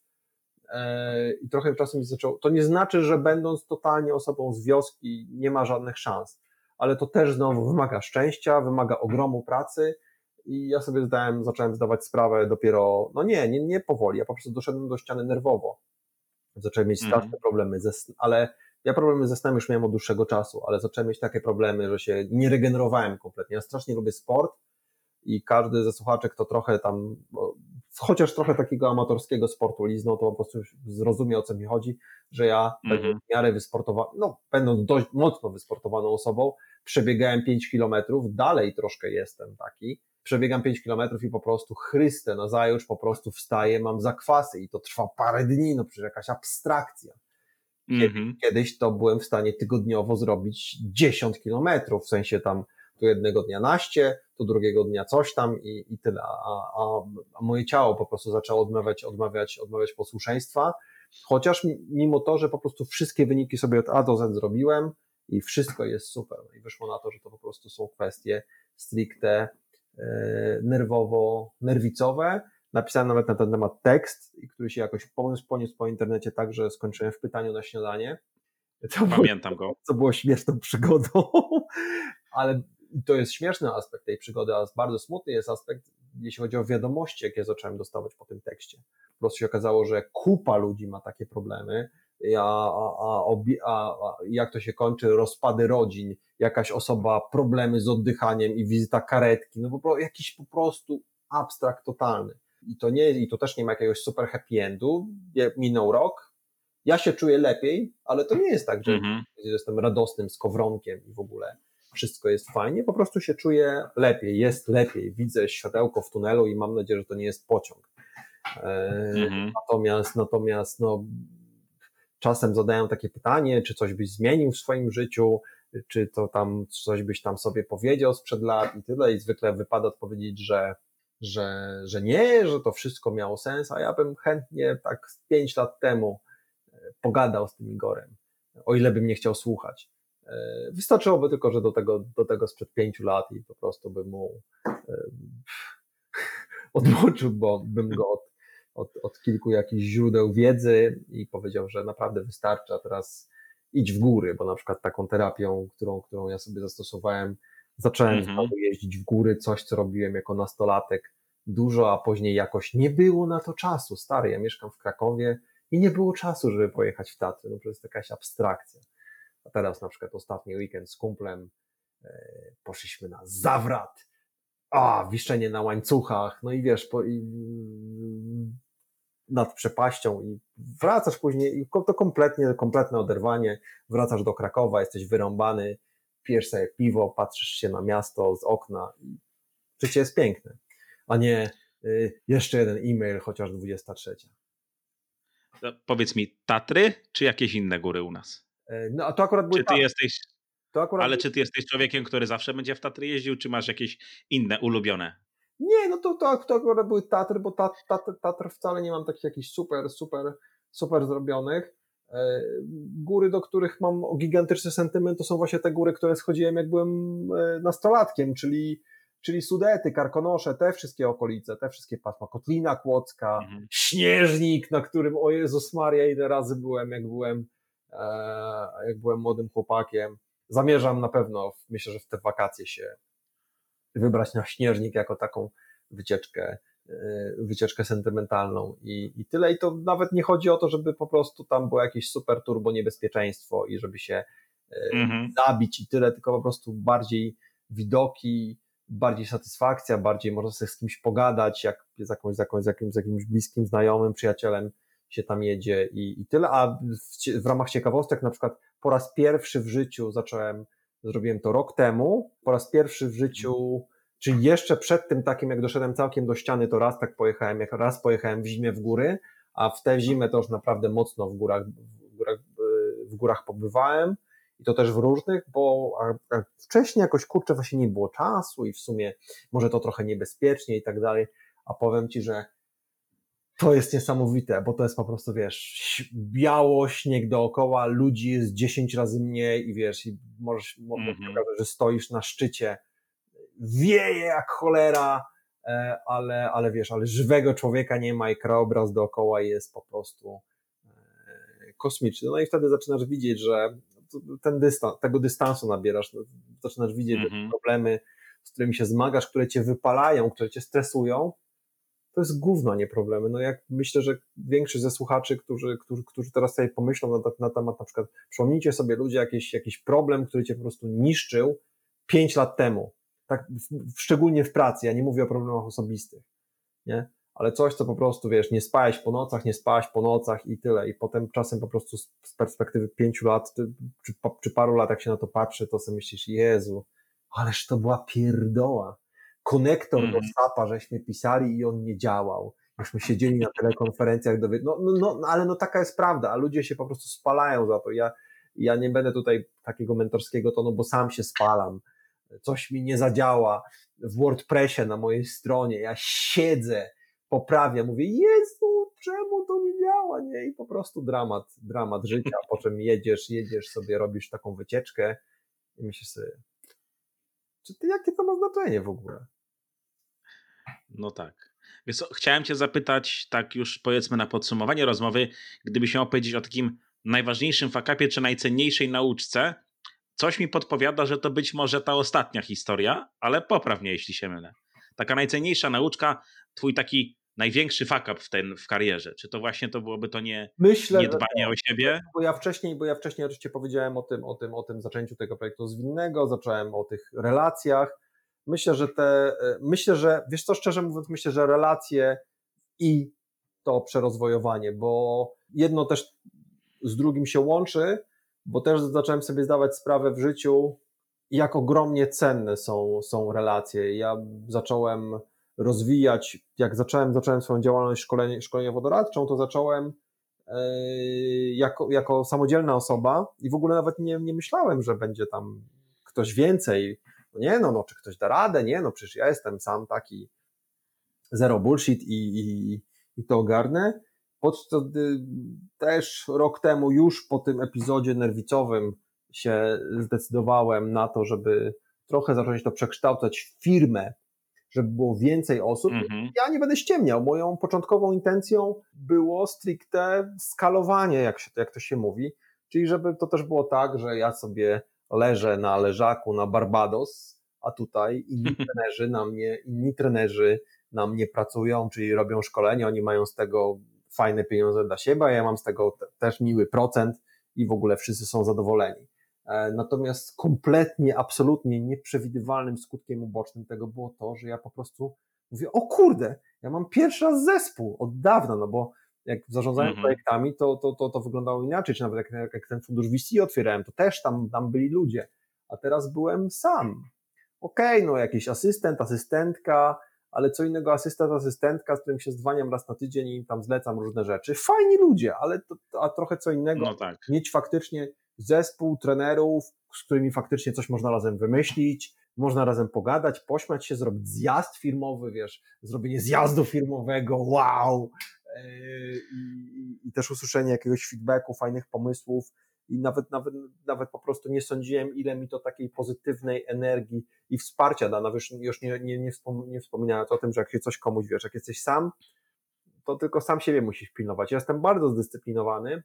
Speaker 2: I trochę czasu mi zaczęło. To nie znaczy, że będąc totalnie osobą z wioski nie ma żadnych szans, ale to też znowu wymaga szczęścia, wymaga ogromu pracy i ja sobie zdałem, zacząłem zdawać sprawę dopiero, no nie, nie, nie powoli, ja po prostu doszedłem do ściany nerwowo. Zacząłem mieć straszne mm. problemy ze ale ja problemy ze snem już miałem od dłuższego czasu, ale zacząłem mieć takie problemy, że się nie regenerowałem kompletnie. Ja strasznie lubię sport i każdy ze słuchaczy, kto trochę tam, chociaż trochę takiego amatorskiego sportu liznął, to po prostu zrozumie o co mi chodzi, że ja mm -hmm. w miarę wysportowany, no będąc dość mocno wysportowaną osobą, przebiegałem 5 kilometrów, dalej troszkę jestem taki, przebiegam 5 kilometrów i po prostu chrystę, no zajutrz po prostu wstaję, mam zakwasy i to trwa parę dni, no przecież jakaś abstrakcja. Mm-hmm. Kiedyś to byłem w stanie tygodniowo zrobić 10 kilometrów, w sensie tam tu jednego dnia naście, tu drugiego dnia coś tam i, i tyle. A, a, a moje ciało po prostu zaczęło odmawiać, odmawiać, odmawiać posłuszeństwa, chociaż mimo to, że po prostu wszystkie wyniki sobie od A do Z zrobiłem i wszystko jest super. No i wyszło na to, że to po prostu są kwestie stricte E, nerwowo-nerwicowe. Napisałem nawet na ten temat tekst, który się jakoś poniósł, poniósł po internecie tak, że skończyłem w pytaniu na śniadanie.
Speaker 1: To Pamiętam było, go.
Speaker 2: Co było śmieszną przygodą, ale to jest śmieszny aspekt tej przygody, a bardzo smutny jest aspekt, jeśli chodzi o wiadomości, jakie zacząłem dostawać po tym tekście. Po prostu się okazało, że kupa ludzi ma takie problemy, a, a, a, a, jak to się kończy, rozpady rodzin, jakaś osoba, problemy z oddychaniem i wizyta karetki, no po jakiś po prostu abstrakt totalny. I to nie, i to też nie ma jakiegoś super happy endu. Minął rok, ja się czuję lepiej, ale to nie jest tak, że mhm. jestem radosnym skowronkiem i w ogóle wszystko jest fajnie, po prostu się czuję lepiej, jest lepiej, widzę światełko w tunelu i mam nadzieję, że to nie jest pociąg. E, mhm. Natomiast, natomiast, no, czasem zadają takie pytanie, czy coś byś zmienił w swoim życiu, czy to tam coś byś tam sobie powiedział sprzed lat i tyle, i zwykle wypada odpowiedzieć, że, że, że nie, że to wszystko miało sens, a ja bym chętnie tak pięć lat temu e, pogadał z tym Igorem, o ile bym nie chciał słuchać. E, wystarczyłoby tylko, że do tego, do tego sprzed pięciu lat i po prostu bym mu e, odmoczył, bo bym go od od, od kilku jakichś źródeł wiedzy i powiedział, że naprawdę wystarczy, a teraz idź w góry, bo na przykład taką terapią, którą, którą ja sobie zastosowałem, zacząłem mhm. znowu jeździć w góry, coś, co robiłem jako nastolatek dużo, a później jakoś nie było na to czasu. Stary, ja mieszkam w Krakowie i nie było czasu, żeby pojechać w Tatry, no to jest jakaś abstrakcja. A teraz na przykład ostatni weekend z kumplem e, poszliśmy na zawrat, a, wiszczenie na łańcuchach, no i wiesz, po, i, nad przepaścią i wracasz później i to kompletnie, kompletne oderwanie, wracasz do Krakowa, jesteś wyrąbany, pijesz sobie piwo, patrzysz się na miasto z okna i życie jest piękne, a nie y, jeszcze jeden e-mail, chociaż 23.
Speaker 1: No, powiedz mi, Tatry czy jakieś inne góry u nas?
Speaker 2: E, no a to akurat były
Speaker 1: Czy ty jesteś Akurat... Ale czy ty jesteś człowiekiem, który zawsze będzie w Tatry jeździł, czy masz jakieś inne ulubione?
Speaker 2: Nie, no to, to, to akurat były Tatry, bo tat, tat, Tatr wcale nie mam takich jakichś super, super, super zrobionych. E, góry, do których mam gigantyczny sentyment, to są właśnie te góry, które schodziłem jak byłem e, nastolatkiem, czyli, czyli Sudety, Karkonosze, te wszystkie okolice, te wszystkie pasma, Kotlina Kłodzka, mhm. Śnieżnik, na którym, o Jezus Maria, ile razy byłem, jak byłem, jak byłem młodym chłopakiem zamierzam na pewno, myślę, że w te wakacje się wybrać na śnieżnik jako taką wycieczkę, e, wycieczkę sentymentalną i, i tyle. I to nawet nie chodzi o to, żeby po prostu tam było jakieś super turbo niebezpieczeństwo i żeby się e, mhm. zabić i tyle, tylko po prostu bardziej widoki, bardziej satysfakcja, bardziej można sobie z kimś pogadać, jak z, jakąś, z, jakąś, z, jakimś, z jakimś bliskim znajomym, przyjacielem się tam jedzie i, i tyle. A w, w ramach ciekawostek, na przykład po raz pierwszy w życiu zacząłem, zrobiłem to rok temu, po raz pierwszy w życiu, czyli jeszcze przed tym takim, jak doszedłem całkiem do ściany, to raz tak pojechałem, jak raz pojechałem w zimie w góry, a w tę zimę to już naprawdę mocno w górach, w górach, w górach pobywałem i to też w różnych, bo wcześniej jakoś kurczę właśnie nie było czasu i w sumie może to trochę niebezpiecznie i tak dalej, a powiem Ci, że to jest niesamowite, bo to jest po prostu, wiesz, biało, śnieg dookoła, ludzi jest 10 razy mniej i wiesz, i możesz, mm -hmm. że stoisz na szczycie, wieje jak cholera, e, ale, ale wiesz, ale żywego człowieka nie ma i krajobraz dookoła jest po prostu e, kosmiczny. No i wtedy zaczynasz widzieć, że ten dystans, tego dystansu nabierasz, no, zaczynasz widzieć mm -hmm. problemy, z którymi się zmagasz, które cię wypalają, które cię stresują, to jest gówno, nie problemy. No jak myślę, że większość ze słuchaczy, którzy, którzy, którzy teraz sobie pomyślą na, na temat na przykład, przypomnijcie sobie ludzie jakiś, jakiś problem, który cię po prostu niszczył pięć lat temu. Tak, w, szczególnie w pracy, ja nie mówię o problemach osobistych, nie? Ale coś, co po prostu, wiesz, nie spałeś po nocach, nie spałaś po nocach i tyle. I potem czasem po prostu z, z perspektywy pięciu lat, czy, czy paru lat, jak się na to patrzy, to sobie myślisz, Jezu, ależ to była pierdoła konektor mm. do mhm. SAP-a żeśmy pisali i on nie działał. Myśmy siedzieli na telekonferencjach, do... no, no, no, no, ale no taka jest prawda, a ludzie się po prostu spalają za to. Ja, ja nie będę tutaj takiego mentorskiego tonu, bo sam się spalam. Coś mi nie zadziała w WordPressie na mojej stronie. Ja siedzę, poprawiam, mówię, Jezu, czemu to nie działa, nie? I po prostu dramat, dramat życia, po czym jedziesz, jedziesz sobie, robisz taką wycieczkę i myślisz sobie, czy ty, jakie to ma znaczenie w ogóle?
Speaker 1: No tak. Co, chciałem cię zapytać, tak już powiedzmy na podsumowanie rozmowy, gdybyś miał powiedzieć o takim najważniejszym fakapie czy najcenniejszej nauczce, coś mi podpowiada, że to być może ta ostatnia historia, ale poprawnie, jeśli się mylę. Taka najcenniejsza nauczka, twój taki największy fuck up w, ten, w karierze? Czy to właśnie to byłoby to nie, Myślę, niedbanie o siebie?
Speaker 2: Bo ja wcześniej, bo ja wcześniej oczywiście powiedziałem o tym, o tym, o tym zaczęciu tego projektu zwinnego, zacząłem o tych relacjach. Myślę, że te, e, myślę, że, wiesz co, szczerze mówiąc, myślę, że relacje i to przerozwojowanie, bo jedno też z drugim się łączy, bo też zacząłem sobie zdawać sprawę w życiu, jak ogromnie cenne są, są relacje. Ja zacząłem rozwijać, jak zacząłem, zacząłem swoją działalność szkolenie, szkoleniowo-doradczą, to zacząłem e, jako, jako samodzielna osoba i w ogóle nawet nie, nie myślałem, że będzie tam ktoś więcej. No nie, no, no, czy ktoś da radę? Nie, no przecież ja jestem sam taki zero bullshit i, i, i to ogarnę. Podczas też rok temu, już po tym epizodzie nerwicowym, się zdecydowałem na to, żeby trochę zacząć to przekształcać w firmę, żeby było więcej osób. Mhm. Ja nie będę ściemniał. Moją początkową intencją było stricte skalowanie, jak, się, jak to się mówi, czyli żeby to też było tak, że ja sobie leżę na leżaku na Barbados, a tutaj inni trenerzy na mnie, inni trenerzy na mnie pracują, czyli robią szkolenie, oni mają z tego fajne pieniądze dla siebie, a ja mam z tego też miły procent i w ogóle wszyscy są zadowoleni. E, natomiast kompletnie, absolutnie nieprzewidywalnym skutkiem ubocznym tego było to, że ja po prostu mówię, o kurde, ja mam pierwszy raz zespół od dawna, no bo jak zarządzałem mhm. projektami, to, to, to, to wyglądało inaczej, czy nawet jak, jak ten fundusz VC otwierałem, to też tam, tam byli ludzie, a teraz byłem sam. Okej, okay, no jakiś asystent, asystentka, ale co innego asystent, asystentka, z którym się zdwaniam raz na tydzień i tam zlecam różne rzeczy. Fajni ludzie, ale to, a trochę co innego no tak. mieć faktycznie zespół trenerów, z którymi faktycznie coś można razem wymyślić, można razem pogadać, pośmiać się, zrobić zjazd firmowy, wiesz, zrobienie zjazdu firmowego, wow! I, i też usłyszenie jakiegoś feedbacku, fajnych pomysłów i nawet, nawet, nawet po prostu nie sądziłem, ile mi to takiej pozytywnej energii i wsparcia da. Nawet już nie, nie, nie, wspom nie wspominając o tym, że jak się coś komuś wiesz, jak jesteś sam, to tylko sam siebie musisz pilnować. Ja jestem bardzo zdyscyplinowany,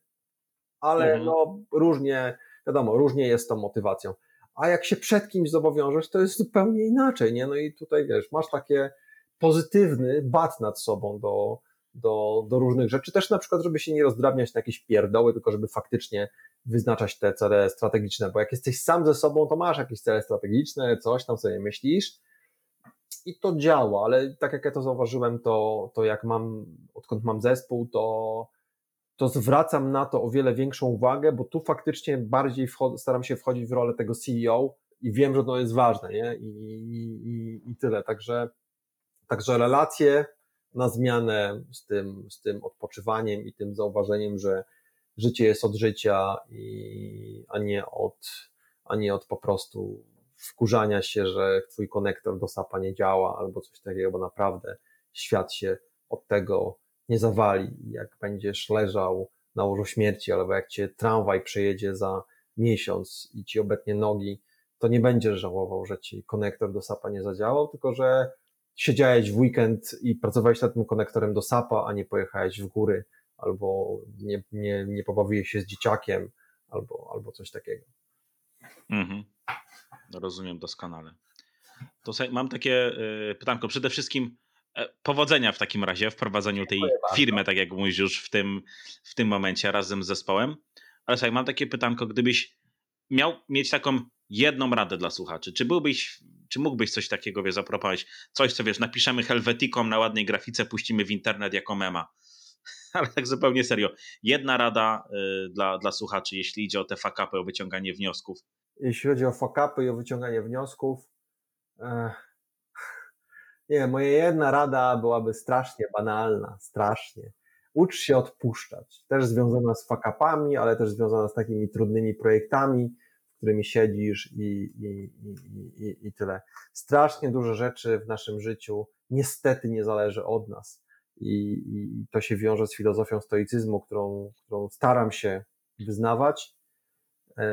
Speaker 2: ale mhm. no różnie, wiadomo, różnie jest tą motywacją. A jak się przed kimś zobowiążesz, to jest zupełnie inaczej, nie? No i tutaj wiesz, masz takie pozytywny bat nad sobą do, do, do różnych rzeczy. Też na przykład, żeby się nie rozdrabniać na jakieś pierdoły, tylko żeby faktycznie wyznaczać te cele strategiczne, bo jak jesteś sam ze sobą, to masz jakieś cele strategiczne, coś tam sobie myślisz i to działa, ale tak jak ja to zauważyłem, to, to jak mam, odkąd mam zespół, to, to zwracam na to o wiele większą uwagę, bo tu faktycznie bardziej staram się wchodzić w rolę tego CEO i wiem, że to jest ważne, nie? I, i, i tyle. Także, także relacje na zmianę z tym, z tym odpoczywaniem i tym zauważeniem, że życie jest od życia, i, a, nie od, a nie od po prostu wkurzania się, że twój konektor do SAPA nie działa albo coś takiego, bo naprawdę świat się od tego nie zawali. Jak będziesz leżał na łożu śmierci, albo jak cię tramwaj przejedzie za miesiąc i ci obetnie nogi, to nie będziesz żałował, że ci konektor do SAPA nie zadziałał, tylko że siedziałeś w weekend i pracowałeś nad tym konektorem do SAPA, a nie pojechałeś w góry, albo nie, nie, nie pobawiłeś się z dzieciakiem, albo, albo coś takiego. Mhm.
Speaker 1: Rozumiem doskonale. To sobie, mam takie y, pytanko. Przede wszystkim e, powodzenia w takim razie w prowadzeniu tej firmy, tak jak mówisz już w tym, w tym momencie razem z zespołem. Ale słuchaj, mam takie pytanko, gdybyś miał mieć taką jedną radę dla słuchaczy, czy byłbyś czy mógłbyś coś takiego wie, zaproponować? Coś, co wiesz, napiszemy Helvetikom na ładnej grafice, puścimy w internet jako mema. Ale tak zupełnie serio. Jedna rada y, dla, dla słuchaczy, jeśli idzie o te fakapy, o wyciąganie wniosków.
Speaker 2: Jeśli chodzi o fakapy i o wyciąganie wniosków, eh, nie, moja jedna rada byłaby strasznie banalna, strasznie. Ucz się odpuszczać. Też związana z fakapami, ale też związana z takimi trudnymi projektami którymi siedzisz i, i, i, i, tyle. Strasznie dużo rzeczy w naszym życiu niestety nie zależy od nas. I, I, to się wiąże z filozofią stoicyzmu, którą, którą staram się wyznawać. E,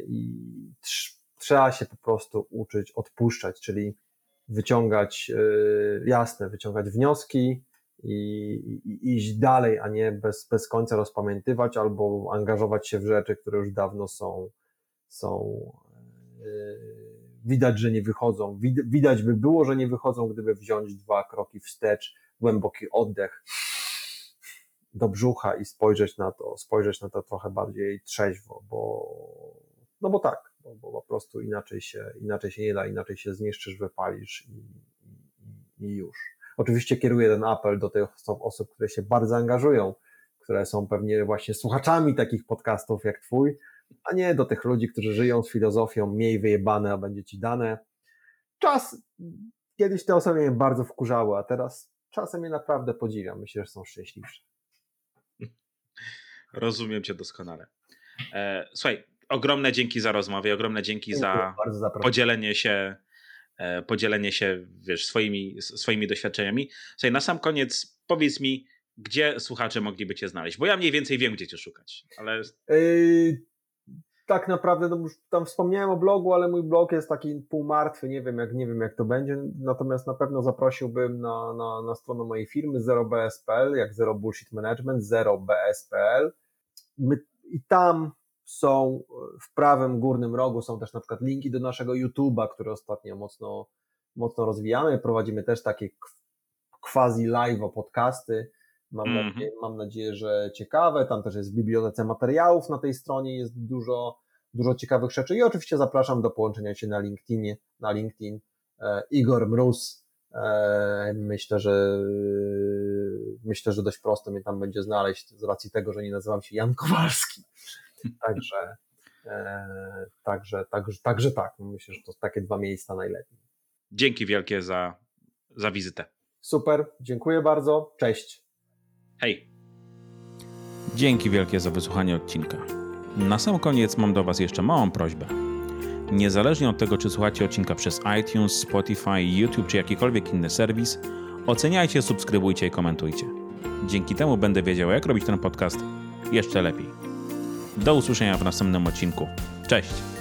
Speaker 2: I trzeba się po prostu uczyć odpuszczać, czyli wyciągać, e, jasne, wyciągać wnioski i, i, iść dalej, a nie bez, bez końca rozpamiętywać albo angażować się w rzeczy, które już dawno są, są e, widać, że nie wychodzą. Widać by było, że nie wychodzą, gdyby wziąć dwa kroki wstecz, głęboki oddech do brzucha i spojrzeć na to, spojrzeć na to trochę bardziej trzeźwo, bo, no bo tak, bo, bo po prostu inaczej się, inaczej się nie da, inaczej się zniszczysz, wypalisz i, i, i już. Oczywiście kieruję ten apel do tych osób, które się bardzo angażują, które są pewnie właśnie słuchaczami takich podcastów jak twój, a nie do tych ludzi, którzy żyją z filozofią miej wyjebane, a będzie ci dane. Czas, kiedyś te osoby mnie bardzo wkurzały, a teraz czasem je naprawdę podziwiam. Myślę, że są szczęśliwsze.
Speaker 1: Rozumiem cię doskonale. E, słuchaj, ogromne dzięki za rozmowę, ogromne dzięki za, za podzielenie się e, podzielenie się, wiesz, swoimi, swoimi doświadczeniami. Słuchaj, na sam koniec powiedz mi, gdzie słuchacze mogliby cię znaleźć? Bo ja mniej więcej wiem, gdzie cię szukać, ale... Yy,
Speaker 2: tak naprawdę, no już tam wspomniałem o blogu, ale mój blog jest taki półmartwy, nie wiem jak, nie wiem jak to będzie, natomiast na pewno zaprosiłbym na, na, na stronę mojej firmy zerobs.pl, jak Zero Bullshit Management, zerobs.pl. My, I tam są w prawym górnym rogu są też na przykład linki do naszego YouTube'a, który ostatnio mocno, mocno rozwijamy. Prowadzimy też takie quasi live podcasty. Mam, mm -hmm. nadzieję, mam nadzieję, że ciekawe. Tam też jest w bibliotece materiałów na tej stronie, jest dużo, dużo ciekawych rzeczy. I oczywiście zapraszam do połączenia się na LinkedInie, na LinkedIn. E, Igor Mróz. E, myślę, że myślę, że dość prosto mnie tam będzie znaleźć z racji tego, że nie nazywam się Jan Kowalski. Także, e, także, także, także tak. Myślę, że to takie dwa miejsca najlepiej.
Speaker 1: Dzięki wielkie za, za wizytę.
Speaker 2: Super, dziękuję bardzo. Cześć.
Speaker 1: Hej. Dzięki wielkie za wysłuchanie odcinka. Na sam koniec mam do Was jeszcze małą prośbę. Niezależnie od tego, czy słuchacie odcinka przez iTunes, Spotify, YouTube czy jakikolwiek inny serwis, oceniajcie, subskrybujcie i komentujcie. Dzięki temu będę wiedział, jak robić ten podcast jeszcze lepiej. Do usłyszenia w następnym odcinku. Cześć!